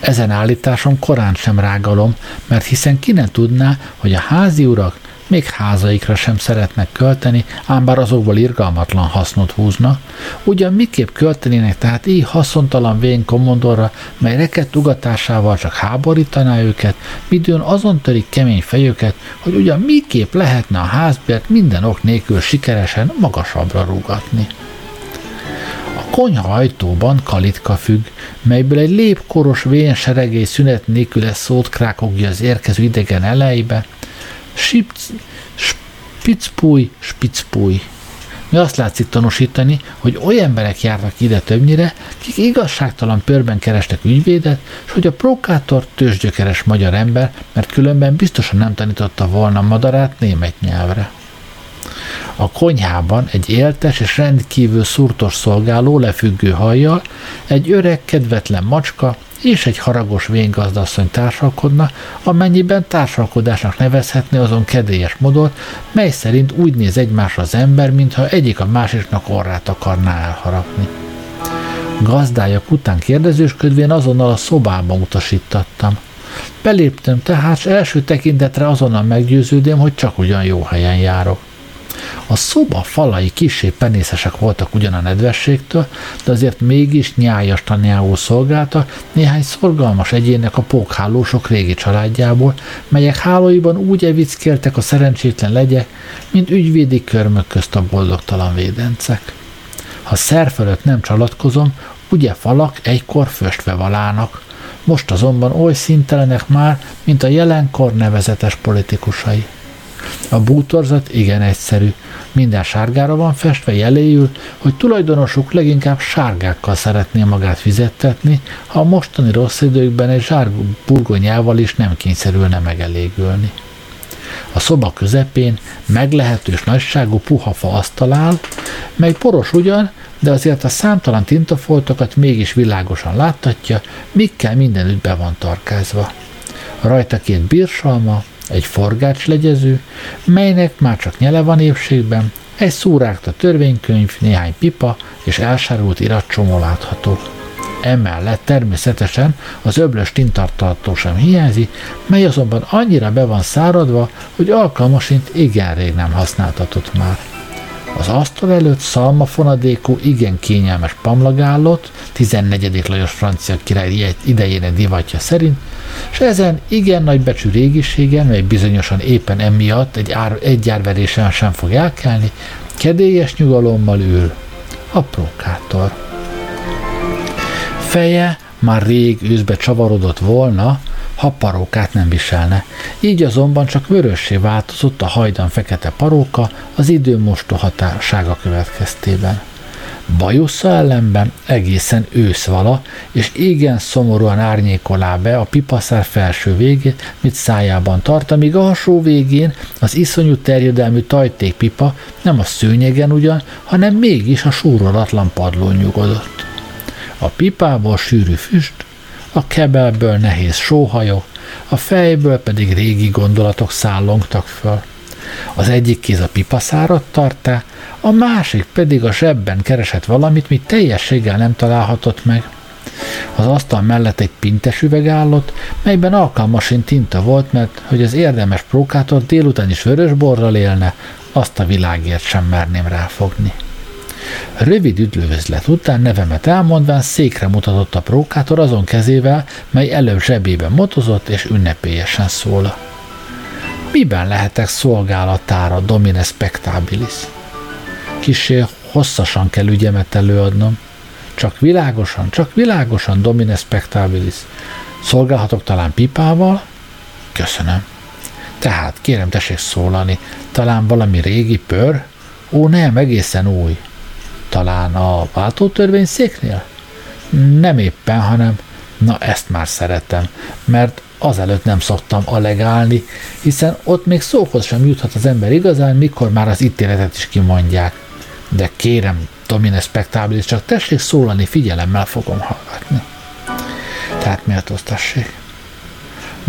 A: Ezen állításom korán sem rágalom, mert hiszen ki ne tudná, hogy a házi urak még házaikra sem szeretnek költeni, ám bár azokból irgalmatlan hasznot húznak, ugyan miképp költenének tehát így haszontalan vén kommandorra, mely rekett ugatásával csak háborítaná őket, midőn azon törik kemény fejüket, hogy ugyan miképp lehetne a házbért minden ok nélkül sikeresen magasabbra rúgatni. Konyha ajtóban kalitka függ, melyből egy lépkoros vén seregély szünet nélkül ezt szót krákogja az érkező idegen elejébe, Spitzpúj, spitzpúj. Mi azt látszik tanúsítani, hogy olyan emberek járnak ide többnyire, kik igazságtalan pörben kerestek ügyvédet, és hogy a prokátor tőzsgyökeres magyar ember, mert különben biztosan nem tanította volna madarát német nyelvre. A konyhában egy éltes és rendkívül szurtos szolgáló lefüggő hajjal, egy öreg, kedvetlen macska, és egy haragos véngazdasszony társalkodna, amennyiben társalkodásnak nevezhetné azon kedélyes modot, mely szerint úgy néz egymásra az ember, mintha egyik a másiknak orrát akarná elharapni. Gazdájak után kérdezősködvén azonnal a szobába utasítattam. Beléptem tehát, első tekintetre azonnal meggyőződém, hogy csak ugyan jó helyen járok. A szoba falai kisé penészesek voltak ugyan a nedvességtől, de azért mégis nyájas tanyául szolgálta néhány szorgalmas egyének a pókhálósok régi családjából, melyek hálóiban úgy evickéltek a szerencsétlen legyek, mint ügyvédi körmök közt a boldogtalan védencek. Ha szer fölött nem csalatkozom, ugye falak egykor föstve valának, most azonban oly szintelenek már, mint a jelenkor nevezetes politikusai. A bútorzat igen egyszerű. Minden sárgára van festve jeléül, hogy tulajdonosuk leginkább sárgákkal szeretné magát fizettetni, ha a mostani rossz időkben egy zsárgó burgonyával is nem kényszerülne megelégülni. A szoba közepén meglehetős nagyságú puhafa asztal áll, mely poros ugyan, de azért a számtalan tintafoltokat mégis világosan láttatja, mikkel mindenütt be van tarkázva. Rajta két bírsalma, egy forgácslegyező, melynek már csak nyele van épségben, egy szúrákta törvénykönyv, néhány pipa és elsárult iratcsomó látható. Emellett természetesen az öblös tintartartó sem hiányzik, mely azonban annyira be van száradva, hogy alkalmasint igen rég nem használtatott már. Az asztal előtt szalmafonadékú, igen kényelmes pamlag állott, 14. Lajos francia király idejének divatja szerint, és ezen igen nagy becsű régiségen, mely bizonyosan éppen emiatt egy, ár, egy árverésen sem fog elkelni, kedélyes nyugalommal ül a prókátor. Feje már rég őszbe csavarodott volna, ha parókát nem viselne. Így azonban csak vörössé változott a hajdan fekete paróka az idő mostohatásága következtében. Bajusza ellenben egészen őszvala, és igen szomorúan árnyékolá be a pipaszár felső végét, mit szájában tart, amíg a hasó végén az iszonyú terjedelmű pipa nem a szőnyegen ugyan, hanem mégis a súrolatlan padlón nyugodott. A pipából sűrű füst, a kebelből nehéz sóhajok, a fejből pedig régi gondolatok szállongtak föl. Az egyik kéz a pipaszárat tartá, a másik pedig a zsebben keresett valamit, mit teljességgel nem találhatott meg. Az asztal mellett egy pintes üveg állott, melyben alkalmasint tinta volt, mert hogy az érdemes prókátor délután is vörösborral élne, azt a világért sem merném ráfogni. Rövid üdvözlet után nevemet elmondván székre mutatott a prókátor azon kezével, mely előbb zsebében motozott és ünnepélyesen szól. Miben lehetek szolgálatára, domine spectabilis? Kisé hosszasan kell ügyemet előadnom. Csak világosan, csak világosan, domine spectabilis. Szolgálhatok talán pipával? Köszönöm. Tehát kérem tessék szólani, talán valami régi pör? Ó nem, egészen új. Talán a váltótörvényszéknél? Nem éppen, hanem na ezt már szeretem, mert azelőtt nem szoktam alegálni, hiszen ott még szóhoz sem juthat az ember igazán, mikor már az ítéletet is kimondják. De kérem, Domine Spectabilis, csak tessék szólani, figyelemmel fogom hallgatni. Tehát méltóztassék.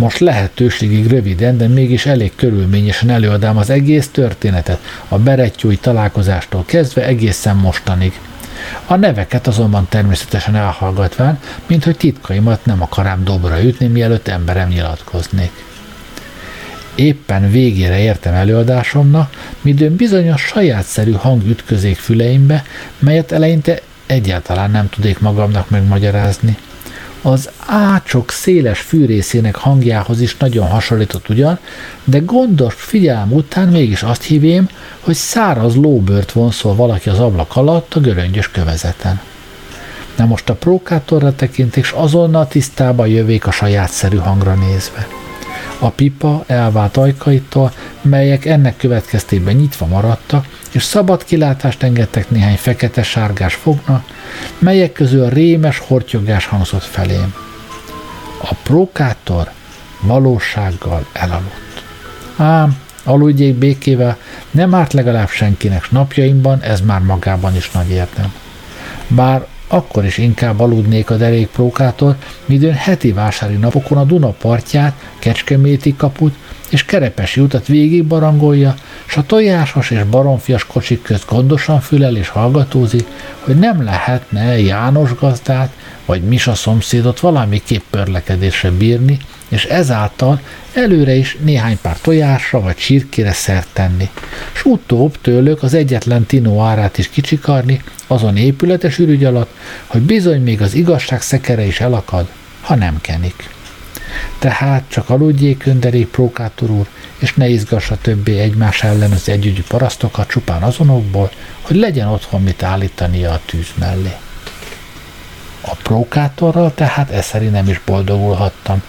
A: Most lehetőségig röviden, de mégis elég körülményesen előadám az egész történetet, a berettyúi találkozástól kezdve egészen mostanig. A neveket azonban természetesen elhallgatván, mint hogy titkaimat nem akarám dobra ütni, mielőtt emberem nyilatkoznék. Éppen végére értem előadásomnak, midőn bizonyos sajátszerű hang ütközék füleimbe, melyet eleinte egyáltalán nem tudék magamnak megmagyarázni – az ácsok széles fűrészének hangjához is nagyon hasonlított ugyan, de gondos figyelm után mégis azt hívém, hogy száraz lóbört vonszol valaki az ablak alatt a göröngyös kövezeten. Na most a prókátorra és azonnal tisztába jövék a sajátszerű hangra nézve. A pipa elvált ajkaitól, melyek ennek következtében nyitva maradtak, és szabad kilátást engedtek néhány fekete-sárgás fognak, melyek közül rémes hortyogás hangzott felém. A prókátor valósággal elaludt. Ám, aludjék békével, nem árt legalább senkinek, napjaimban ez már magában is nagy érdem. Bár akkor is inkább aludnék a derék prókátor, midőn heti vásári napokon a Duna partját, Kecskeméti kaput és Kerepesi utat végig barangolja, s a tojásos és baromfias kocsik közt gondosan fülel és hallgatózik, hogy nem lehetne János gazdát vagy Misa szomszédot valamiképp pörlekedésre bírni, és ezáltal előre is néhány pár tojásra vagy csirkére szert tenni, s utóbb tőlük az egyetlen tinó árát is kicsikarni azon épületes ürügy alatt, hogy bizony még az igazság szekere is elakad, ha nem kenik. Tehát csak aludjék önderék prókátor úr, és ne izgassa többé egymás ellen az együgyű parasztokat csupán azonokból, hogy legyen otthon mit állítania a tűz mellé. A prókátorral tehát e szerint nem is boldogulhattam,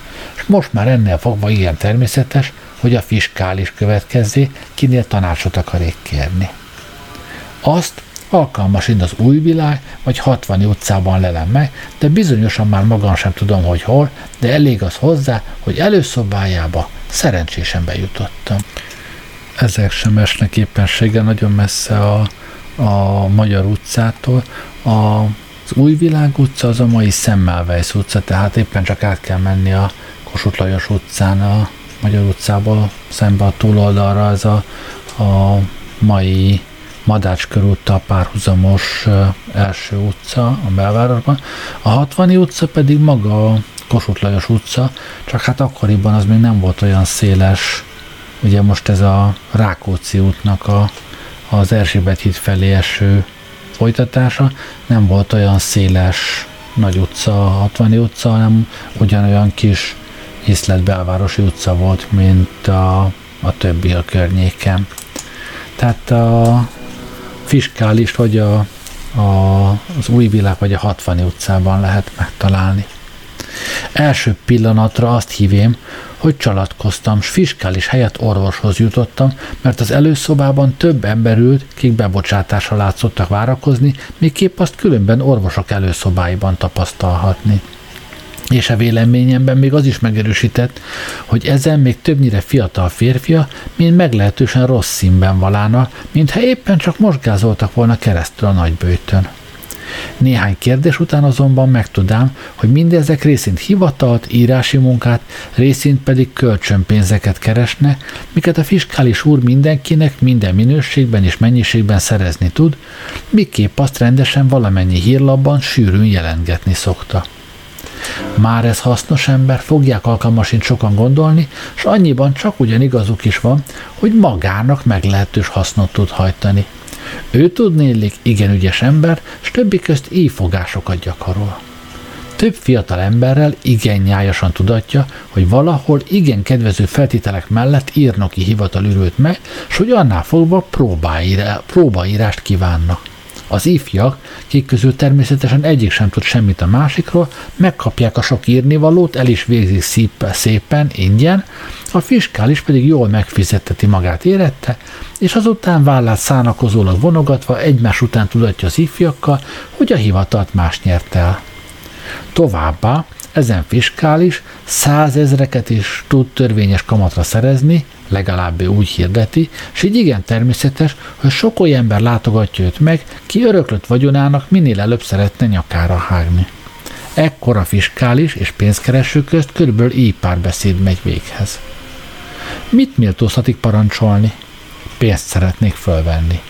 A: most már ennél fogva ilyen természetes, hogy a fiskális következzé, kinél tanácsot akarék kérni. Azt alkalmas mind az új világ, vagy 60 utcában lelem meg, de bizonyosan már magam sem tudom, hogy hol, de elég az hozzá, hogy előszobájába szerencsésen bejutottam. Ezek sem esnek éppenséggel nagyon messze a, a Magyar utcától. A az új világ utca az a mai Szemmelweis utca, tehát éppen csak át kell menni a Kossuth Lajos utcán, a Magyar utcából szembe a túloldalra, ez a, a mai Madács körúttal párhuzamos első utca a belvárosban. A 60 utca pedig maga a Kossuth Lajos utca, csak hát akkoriban az még nem volt olyan széles, ugye most ez a Rákóczi útnak a, az Erzsébet híd felé eső folytatása, nem volt olyan széles nagy utca, 60 utca, hanem ugyanolyan kis hiszlet belvárosi utca volt, mint a, a többi a környéken. Tehát a fiskális vagy a, a, az új világ vagy a 60 utcában lehet megtalálni. Első pillanatra azt hívém, hogy csalatkoztam, s fiskális helyett orvoshoz jutottam, mert az előszobában több ember ült, kik bebocsátásra látszottak várakozni, miképp azt különben orvosok előszobáiban tapasztalhatni. És a véleményemben még az is megerősített, hogy ezen még többnyire fiatal férfia, mint meglehetősen rossz színben valána, mintha éppen csak most gázoltak volna keresztül a nagybőtön. Néhány kérdés után azonban megtudám, hogy mindezek részint hivatalt, írási munkát, részint pedig kölcsönpénzeket keresne, miket a fiskális úr mindenkinek minden minőségben és mennyiségben szerezni tud, miképp azt rendesen valamennyi hírlapban sűrűn jelentgetni szokta. Már ez hasznos ember, fogják alkalmasint sokan gondolni, és annyiban csak ugyan igazuk is van, hogy magának meglehetős hasznot tud hajtani. Ő tudnélik igen ügyes ember, s többi közt ífogásokat gyakorol. Több fiatal emberrel igen nyájasan tudatja, hogy valahol igen kedvező feltételek mellett írnoki hivatal ürült meg, s hogy annál fogva próbaírást kívánnak. Az ifjak, kik közül természetesen egyik sem tud semmit a másikról, megkapják a sok írnivalót, el is végzik szépen, szépen ingyen, a fiskális pedig jól megfizetteti magát érette, és azután vállát szánakozólag vonogatva egymás után tudatja az ifjakkal, hogy a hivatalt más nyert el. Továbbá ezen fiskális százezreket is tud törvényes kamatra szerezni, legalább ő úgy hirdeti, és így igen természetes, hogy sok olyan ember látogatja őt meg, ki öröklött vagyonának minél előbb szeretne nyakára hágni. Ekkor a fiskális és pénzkereső közt körülbelül így párbeszéd megy véghez. Mit méltózhatik parancsolni? Pénzt szeretnék fölvenni.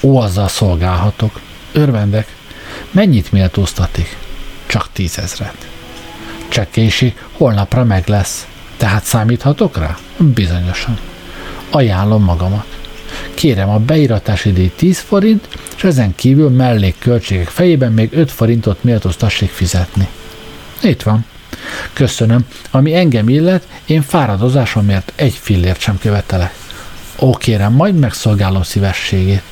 A: Ó, azzal szolgálhatok. Örvendek. Mennyit méltóztatik? Csak tízezret. Csekkési holnapra meg lesz. Tehát számíthatok rá? Bizonyosan. Ajánlom magamat. Kérem a beiratási díj 10 forint, és ezen kívül mellékköltségek fejében még 5 forintot méltóztassék fizetni. Itt van. Köszönöm. Ami engem illet, én fáradozásomért egy fillért sem követelek. Ó, kérem, majd megszolgálom szívességét.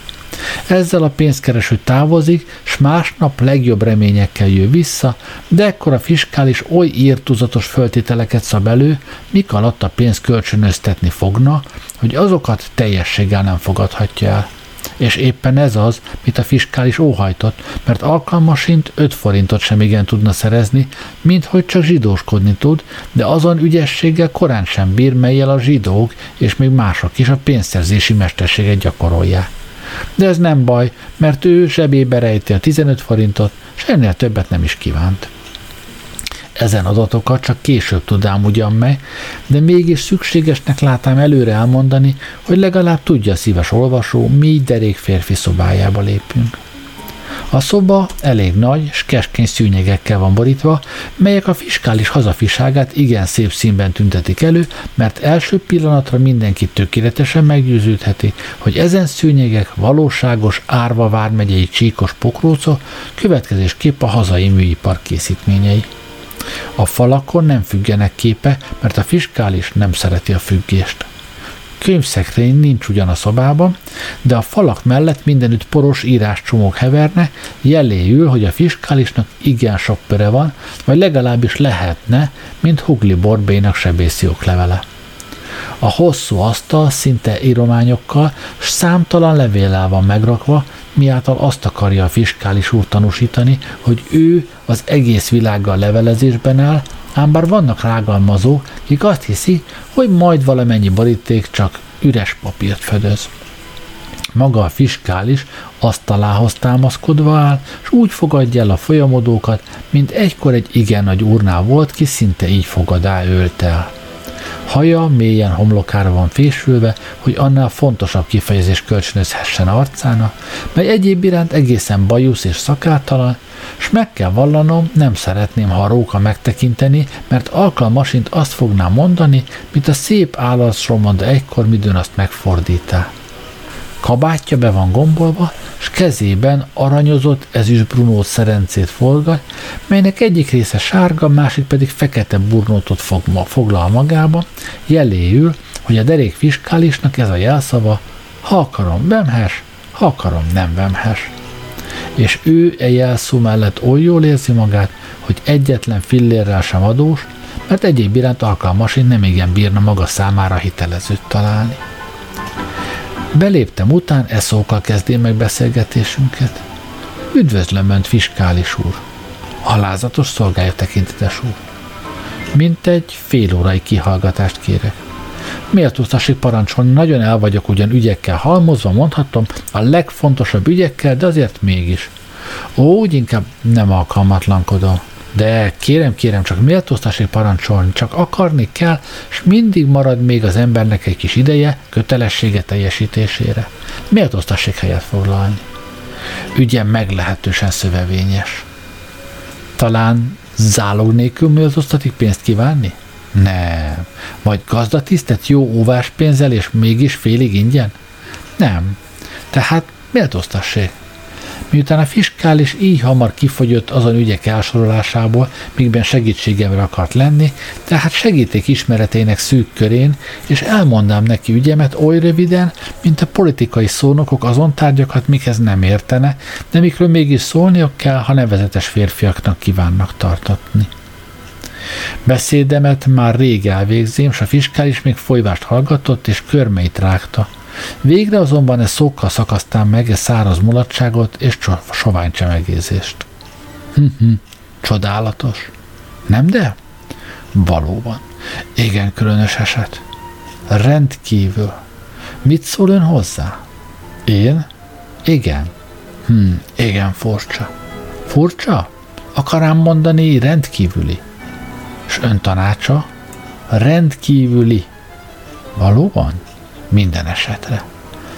A: Ezzel a pénzkereső távozik, s másnap legjobb reményekkel jön vissza, de ekkor a fiskális oly írtuzatos föltételeket szab elő, mik alatt a pénzt kölcsönöztetni fogna, hogy azokat teljességgel nem fogadhatja el. És éppen ez az, mit a fiskális óhajtott, mert alkalmasint 5 forintot sem igen tudna szerezni, mint hogy csak zsidóskodni tud, de azon ügyességgel korán sem bír, melyel a zsidók és még mások is a pénzszerzési mesterséget gyakorolják. De ez nem baj, mert ő zsebébe rejti a 15 forintot, és ennél többet nem is kívánt. Ezen adatokat csak később tudám ugyan meg, de mégis szükségesnek látám előre elmondani, hogy legalább tudja a szíves olvasó, mi derék férfi szobájába lépünk. A szoba elég nagy, s keskeny szűnyegekkel van borítva, melyek a fiskális hazafiságát igen szép színben tüntetik elő, mert első pillanatra mindenki tökéletesen meggyőződheti, hogy ezen szűnyegek valóságos Árva vármegyei csíkos pokróca következésképp a hazai műipar készítményei. A falakon nem függenek képe, mert a fiskális nem szereti a függést. Könyvszekrény nincs ugyan a szobában, de a falak mellett mindenütt poros íráscsomók heverne, jeléül, hogy a fiskálisnak igen sok pöre van, vagy legalábbis lehetne, mint Hugli Borbénak sebészi oklevele. A hosszú asztal szinte írományokkal, s számtalan levéllel van megrakva, miáltal azt akarja a fiskális úr tanúsítani, hogy ő az egész világgal levelezésben áll, ám bár vannak rágalmazók, akik azt hiszi, hogy majd valamennyi boríték csak üres papírt fedez. Maga a fiskális asztalához támaszkodva áll, és úgy fogadja el a folyamodókat, mint egykor egy igen nagy urnál volt, ki szinte így fogadá ölt el. Haja mélyen homlokára van fésülve, hogy annál fontosabb kifejezés kölcsönözhessen arcána, mely egyéb iránt egészen bajusz és szakátalan, s meg kell vallanom, nem szeretném, ha a róka megtekinteni, mert alkalmasint azt fognám mondani, mint a szép állatról mond egykor, midőn azt megfordítá. Kabátja be van gombolva, és kezében aranyozott ezüstbrunó szerencét forgat, melynek egyik része sárga, másik pedig fekete burnótot fog, foglal magába, jeléül, hogy a derék fiskálisnak ez a jelszava, ha akarom, vemhes, ha akarom, nem vemhes. És ő e jelszó mellett oly jól érzi magát, hogy egyetlen fillérrel sem adós, mert egyéb iránt alkalmas, én nem igen bírna maga számára hitelezőt találni. Beléptem után, eszókkal kezdém meg beszélgetésünket. Üdvözlöm Önt, fiskális úr! Alázatos szolgálja tekintetes úr. Mint egy fél órai kihallgatást kérek. Méltóztassék parancsolni, nagyon el vagyok ugyan ügyekkel halmozva, mondhatom, a legfontosabb ügyekkel, de azért mégis. Ó, úgy inkább nem alkalmatlankodom. De kérem, kérem, csak méltóztassék parancsolni, csak akarni kell, és mindig marad még az embernek egy kis ideje kötelessége teljesítésére. Méltóztassék helyet foglalni. Ügyem meglehetősen szövevényes. Talán zálog nélkül méltóztatik pénzt kívánni? Nem. Vagy gazdatisztet jó óvás pénzzel, és mégis félig ingyen? Nem. Tehát méltóztassék. Miután a fiskális így hamar kifogyott azon ügyek elsorolásából, mikben segítségemre akart lenni, tehát segíték ismeretének szűk körén, és elmondám neki ügyemet oly röviden, mint a politikai szónokok azon tárgyakat, mikhez nem értene, de mikről mégis szólniok kell, ha nevezetes férfiaknak kívánnak tartatni. Beszédemet már rég elvégzém, s a fiskális még folyvást hallgatott, és körmeit rágta. Végre azonban ez szókkal szakasztán meg egy száraz mulatságot és sovány csemegézést. Hm-hm, csodálatos. Nem de? Valóban. Igen, különös eset. Rendkívül. Mit szól ön hozzá? Én? Igen. Hm, igen, furcsa. Furcsa? Akarám mondani rendkívüli. És ön tanácsa? Rendkívüli. Valóban? Minden esetre.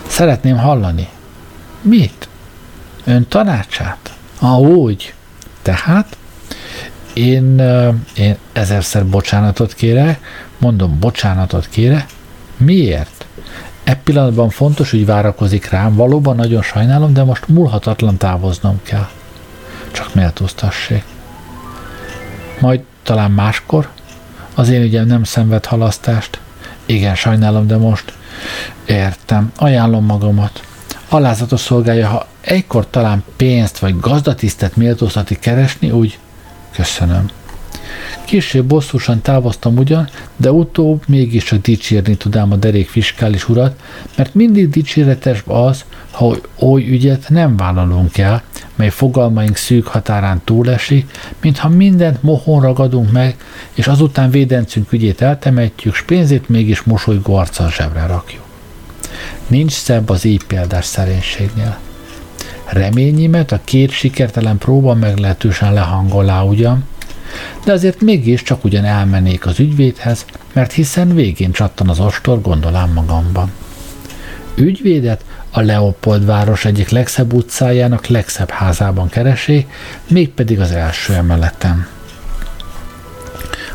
A: Szeretném hallani. Mit? Ön tanácsát? Ah, úgy. Tehát? Én, én ezerszer bocsánatot kérek, mondom, bocsánatot kérek. Miért? E pillanatban fontos, hogy várakozik rám, valóban nagyon sajnálom, de most múlhatatlan távoznom kell. Csak méltóztassék. Majd talán máskor? Az én ügyem nem szenved halasztást. Igen, sajnálom, de most Értem, ajánlom magamat. Alázatos szolgálja, ha egykor talán pénzt vagy gazdatisztet méltóztati keresni, úgy köszönöm. Később bosszúsan távoztam ugyan, de utóbb mégis csak dicsérni tudám a derék fiskális urat, mert mindig dicséretes az, ha oly ügyet nem vállalunk el, mely fogalmaink szűk határán túlesik, mintha mindent mohon ragadunk meg, és azután védencünk ügyét eltemetjük, s pénzét mégis mosolygó arccal zsebre rakjuk. Nincs szebb az így példás szerénységnél. Reményimet a két sikertelen próba meglehetősen lehangolá ugyan, de azért mégis csak ugyan elmennék az ügyvédhez, mert hiszen végén csattan az ostor, gondolám magamban. Ügyvédet a Leopold város egyik legszebb utcájának legszebb házában keresi, mégpedig az első emeleten.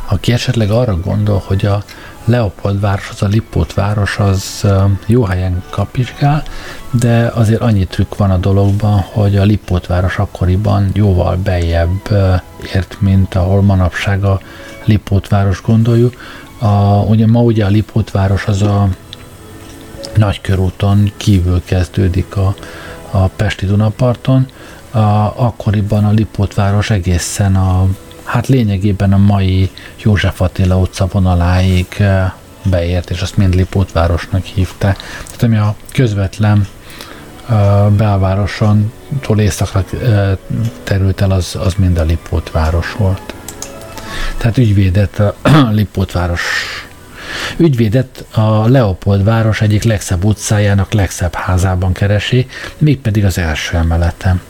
A: Aki esetleg arra gondol, hogy a Leopold város, az a Lipót város, az jó helyen kapizsgál, de azért annyi trükk van a dologban, hogy a Lipót város akkoriban jóval beljebb ért, mint ahol manapság a Lipót város gondoljuk. A, ugye ma ugye a Lipót város az a Nagykörúton kívül kezdődik a, a Pesti Dunaparton, a, akkoriban a Lipót város egészen a hát lényegében a mai József Attila utca vonaláig beért, és azt mind Lipótvárosnak hívta. Tehát ami a közvetlen belvároson túl északra terült el, az, az mind a Lipótváros volt. Tehát ügyvédet a Lipótváros Ügyvédet a Leopold város egyik legszebb utcájának legszebb házában keresi, mégpedig az első emeleten.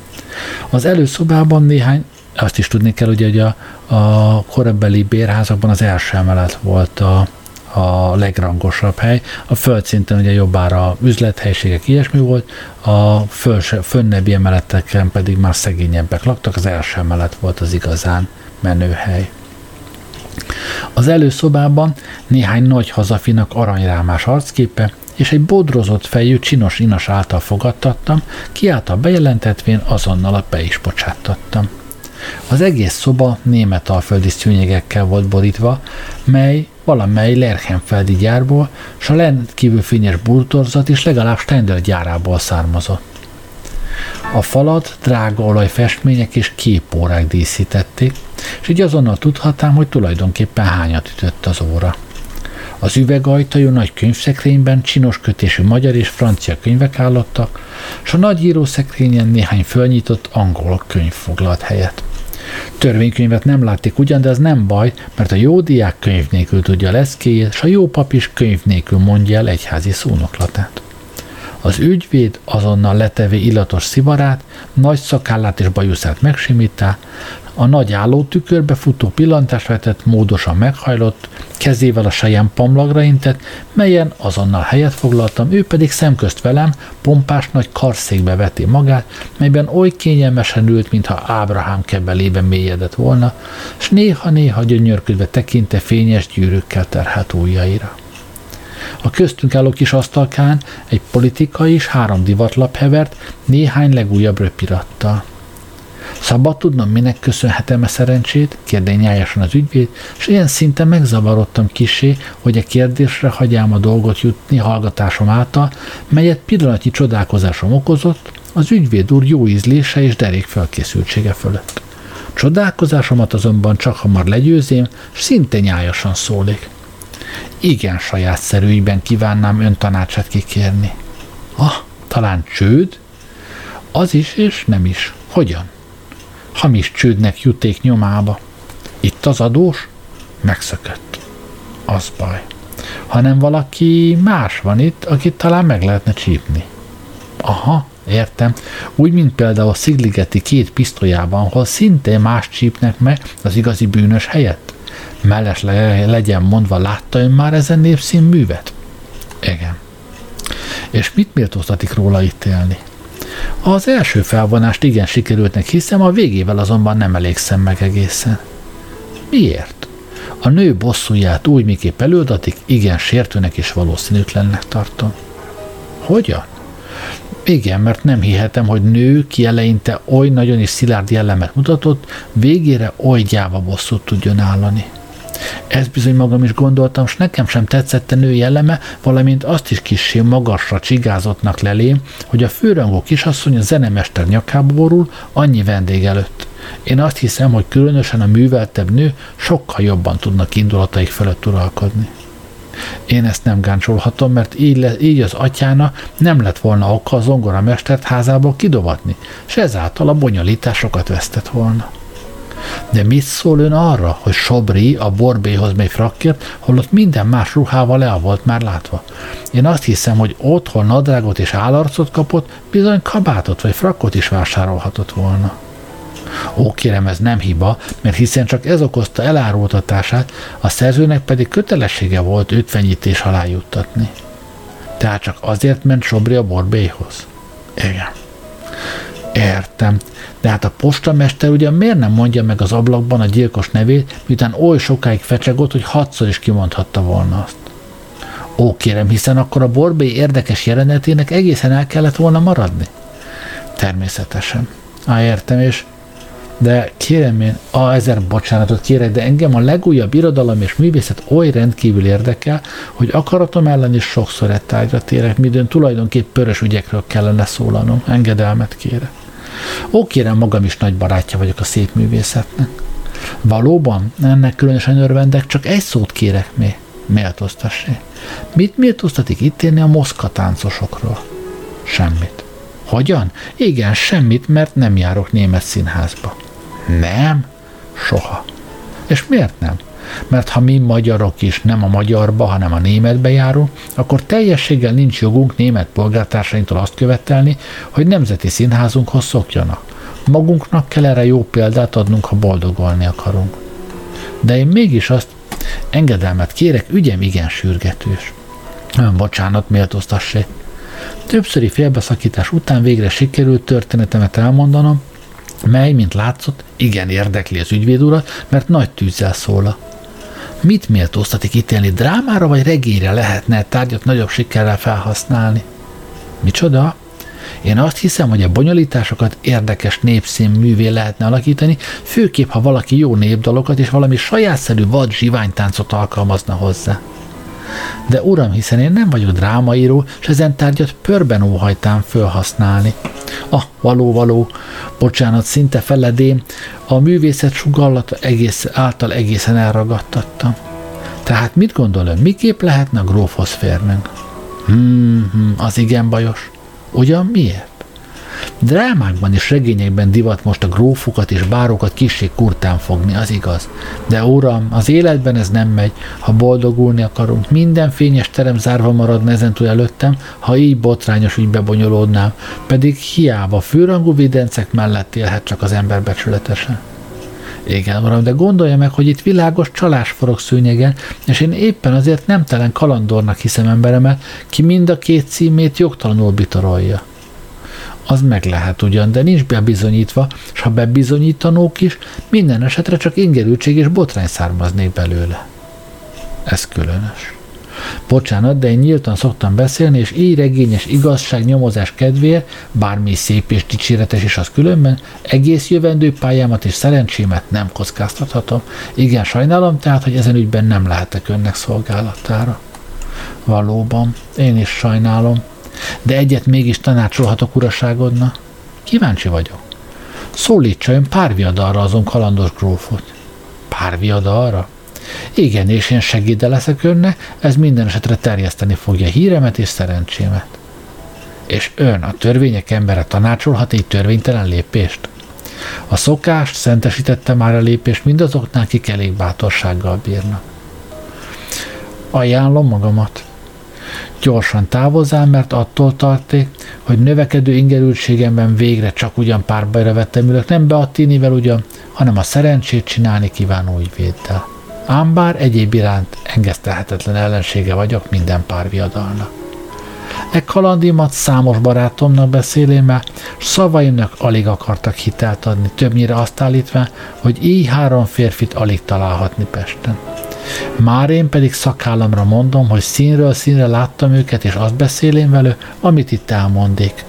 A: Az előszobában néhány azt is tudni kell, ugye, hogy a, a korabeli bérházakban az első emelet volt a, a legrangosabb hely. A földszinten ugye jobbára üzlethelyiségek, ilyesmi volt, a fölse, fönnebbi emeleteken pedig már szegényebbek laktak, az első emelet volt az igazán menő hely. Az előszobában néhány nagy hazafinak aranyrámás arcképe és egy bodrozott fejű csinos inas által fogadtattam, ki által bejelentetvén azonnal be is bocsáttattam. Az egész szoba német alföldi szűnyegekkel volt borítva, mely valamely Lerchenfeldi gyárból, s a rendkívül fényes burtorzat is legalább Stendel gyárából származott. A falat drága olajfestmények és képórák díszítették, és így azonnal tudhatám, hogy tulajdonképpen hányat ütött az óra. Az üvegajtajú nagy könyvszekrényben csinos kötésű magyar és francia könyvek állottak, és a nagy írószekrényen néhány fölnyitott angol könyv foglalt helyet. Törvénykönyvet nem látték ugyan, de az nem baj, mert a jó diák könyv nélkül tudja leszkéjét, és a jó pap is könyv nélkül mondja el egyházi szónoklatát. Az ügyvéd azonnal letevé illatos szivarát, nagy szakállát és bajuszát megsimítá, a nagy álló tükörbe futó pillantást vetett, módosan meghajlott, kezével a sejem pamlagra intett, melyen azonnal helyet foglaltam, ő pedig szemközt velem, pompás nagy karszékbe veti magát, melyben oly kényelmesen ült, mintha Ábrahám kebelében mélyedett volna, s néha-néha gyönyörködve tekinte fényes gyűrűkkel terhelt ujjaira. A köztünk álló kis asztalkán egy politikai és három divatlap hevert, néhány legújabb röpirattal. Szabad tudnom, minek köszönhetem a szerencsét? kérdé nyájasan az ügyvéd, és ilyen szinten megzavarodtam kisé, hogy a kérdésre hagyjám a dolgot jutni hallgatásom által, melyet pillanatnyi csodálkozásom okozott, az ügyvéd úr jó ízlése és derék felkészültsége fölött. Csodálkozásomat azonban csak hamar legyőzém, és szinte nyájasan szólik. Igen sajátszerű ügyben kívánnám ön tanácsát kikérni. Ah, talán csőd? Az is és nem is. Hogyan? hamis csődnek juték nyomába. Itt az adós? Megszökött. Az baj. Hanem valaki más van itt, akit talán meg lehetne csípni. Aha, értem. Úgy, mint például a Szigligeti két pisztolyában, ahol szintén más csípnek meg az igazi bűnös helyett. Meles le, legyen mondva, látta ön már ezen népszín művet? Igen. És mit méltóztatik róla ítélni? Az első felvonást igen sikerültnek hiszem, a végével azonban nem elégszem meg egészen. Miért? A nő bosszúját úgy, miképp előadatik, igen sértőnek és valószínűtlennek tartom. Hogyan? Igen, mert nem hihetem, hogy nő, ki eleinte oly nagyon is szilárd jellemet mutatott, végére oly gyáva bosszút tudjon állani. Ezt bizony magam is gondoltam, s nekem sem tetszett a nő jelleme, valamint azt is kissé magasra csigázottnak lelém, hogy a főrangú kisasszony a zenemester nyakába borul annyi vendég előtt. Én azt hiszem, hogy különösen a műveltebb nő sokkal jobban tudnak indulataik fölött uralkodni. Én ezt nem gáncsolhatom, mert így, le, így az atyána nem lett volna oka a zongoramestert házából kidovatni, és ezáltal a bonyolításokat vesztett volna. De mit szól ön arra, hogy Sobri a borbéhoz megy frakkért, holott minden más ruhával le volt már látva? Én azt hiszem, hogy otthon nadrágot és állarcot kapott, bizony kabátot vagy frakkot is vásárolhatott volna. Ó, kérem, ez nem hiba, mert hiszen csak ez okozta elárultatását, a szerzőnek pedig kötelessége volt őt fenyítés alá juttatni. Tehát csak azért ment Sobri a borbéhoz. Igen. Értem. De hát a postamester ugye miért nem mondja meg az ablakban a gyilkos nevét, miután oly sokáig fecsegott, hogy hatszor is kimondhatta volna azt. Ó, kérem, hiszen akkor a Borbé érdekes jelenetének egészen el kellett volna maradni. Természetesen. Á, értem, és de kérem én, a ezer bocsánatot kérek, de engem a legújabb irodalom és művészet oly rendkívül érdekel, hogy akaratom ellen is sokszor egy tárgyra térek, midőn tulajdonképp pörös ügyekről kellene szólanom. Engedelmet kérek. Ó, kérem, magam is nagy barátja vagyok a szép művészetnek. Valóban, ennek különösen örvendek, csak egy szót kérek még. Méltóztassé. Mit méltóztatik itt élni a moszka táncosokról? Semmit. Hogyan? Igen, semmit, mert nem járok német színházba. Nem? Soha. És miért nem? Mert ha mi magyarok is nem a magyarba, hanem a németbe járunk, akkor teljességgel nincs jogunk német polgártársainktól azt követelni, hogy nemzeti színházunkhoz szokjanak. Magunknak kell erre jó példát adnunk, ha boldogolni akarunk. De én mégis azt engedelmet kérek, ügyem igen sürgetős. Ön bocsánat, méltóztassék. Többszöri félbeszakítás után végre sikerült történetemet elmondanom, mely, mint látszott, igen érdekli az ügyvéd urat, mert nagy tűzzel szóla. Mit méltóztatik ítélni? Drámára vagy regényre lehetne tárgyat nagyobb sikerrel felhasználni? Micsoda? Én azt hiszem, hogy a bonyolításokat érdekes népszín művé lehetne alakítani, főképp, ha valaki jó népdalokat és valami sajátszerű vad zsiványtáncot alkalmazna hozzá. De uram, hiszen én nem vagyok drámaíró, és ezen tárgyat pörben óhajtám fölhasználni. Ah, való, való, bocsánat, szinte feledém, a művészet sugallata egész, által egészen elragadtattam. Tehát mit gondol ön, miképp lehetne a grófhoz férnünk? Hmm, hmm, az igen bajos. Ugyan miért? Drámákban és regényekben divat most a grófokat és bárokat kissé kurtán fogni, az igaz. De uram, az életben ez nem megy. Ha boldogulni akarunk, minden fényes terem zárva maradna ezentúl előttem, ha így botrányos ügybe bonyolódnám, pedig hiába főrangú videncek mellett élhet csak az ember becsületesen. Igen, uram, de gondolja meg, hogy itt világos csalás forog szőnyegen, és én éppen azért nem telen kalandornak hiszem emberemet, ki mind a két címét jogtalanul bitorolja. Az meg lehet ugyan, de nincs bebizonyítva, és ha bebizonyítanók is, minden esetre csak ingerültség és botrány származnék belőle. Ez különös. Bocsánat, de én nyíltan szoktam beszélni, és így regényes igazság nyomozás kedvéért, bármi szép és dicséretes is az különben, egész jövendő pályámat és szerencsémet nem kockáztathatom. Igen, sajnálom tehát, hogy ezen ügyben nem lehetek önnek szolgálatára. Valóban, én is sajnálom, de egyet mégis tanácsolhatok uraságodnak. Kíváncsi vagyok. Szólítsa ön párviadalra azon kalandos grófot. Párviadalra? Igen, és én segéde leszek önnek, ez minden esetre terjeszteni fogja híremet és szerencsémet. És ön, a törvények embere tanácsolhat egy törvénytelen lépést? A szokást szentesítette már a lépést mindazoknál, akik elég bátorsággal bírnak. Ajánlom magamat. Gyorsan távozzál, mert attól tarték, hogy növekedő ingerültségemben végre csak ugyan párbajra vettem ülök, nem Beattinivel ugyan, hanem a szerencsét csinálni kívánó ügyvéddel. Ám bár egyéb iránt engesztelhetetlen ellensége vagyok minden párviadalnak. E kalandimat számos barátomnak beszélémmel, s szavaimnak alig akartak hitelt adni, többnyire azt állítva, hogy így három férfit alig találhatni Pesten. Már én pedig szakállamra mondom, hogy színről színre láttam őket, és azt beszélém velük, amit itt elmondik.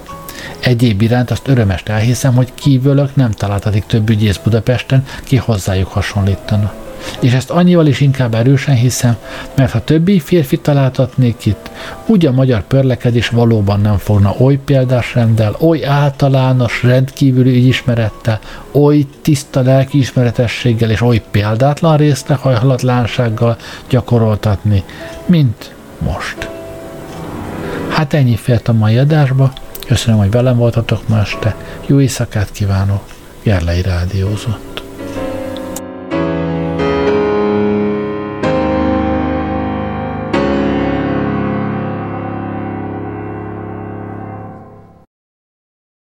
A: Egyéb iránt azt örömest elhiszem, hogy kívülök nem találtatik több ügyész Budapesten, ki hozzájuk hasonlítana. És ezt annyival is inkább erősen hiszem, mert ha többi férfi találtatnék itt, úgy a magyar pörlekedés valóban nem fogna oly példás rendel, oly általános, rendkívüli ügyismerettel, oly tiszta lelkiismeretességgel és oly példátlan részlehajhalatlansággal gyakoroltatni, mint most. Hát ennyi fért a mai adásba. Köszönöm, hogy velem voltatok ma este. Jó éjszakát kívánok. Gerlei Rádiózó.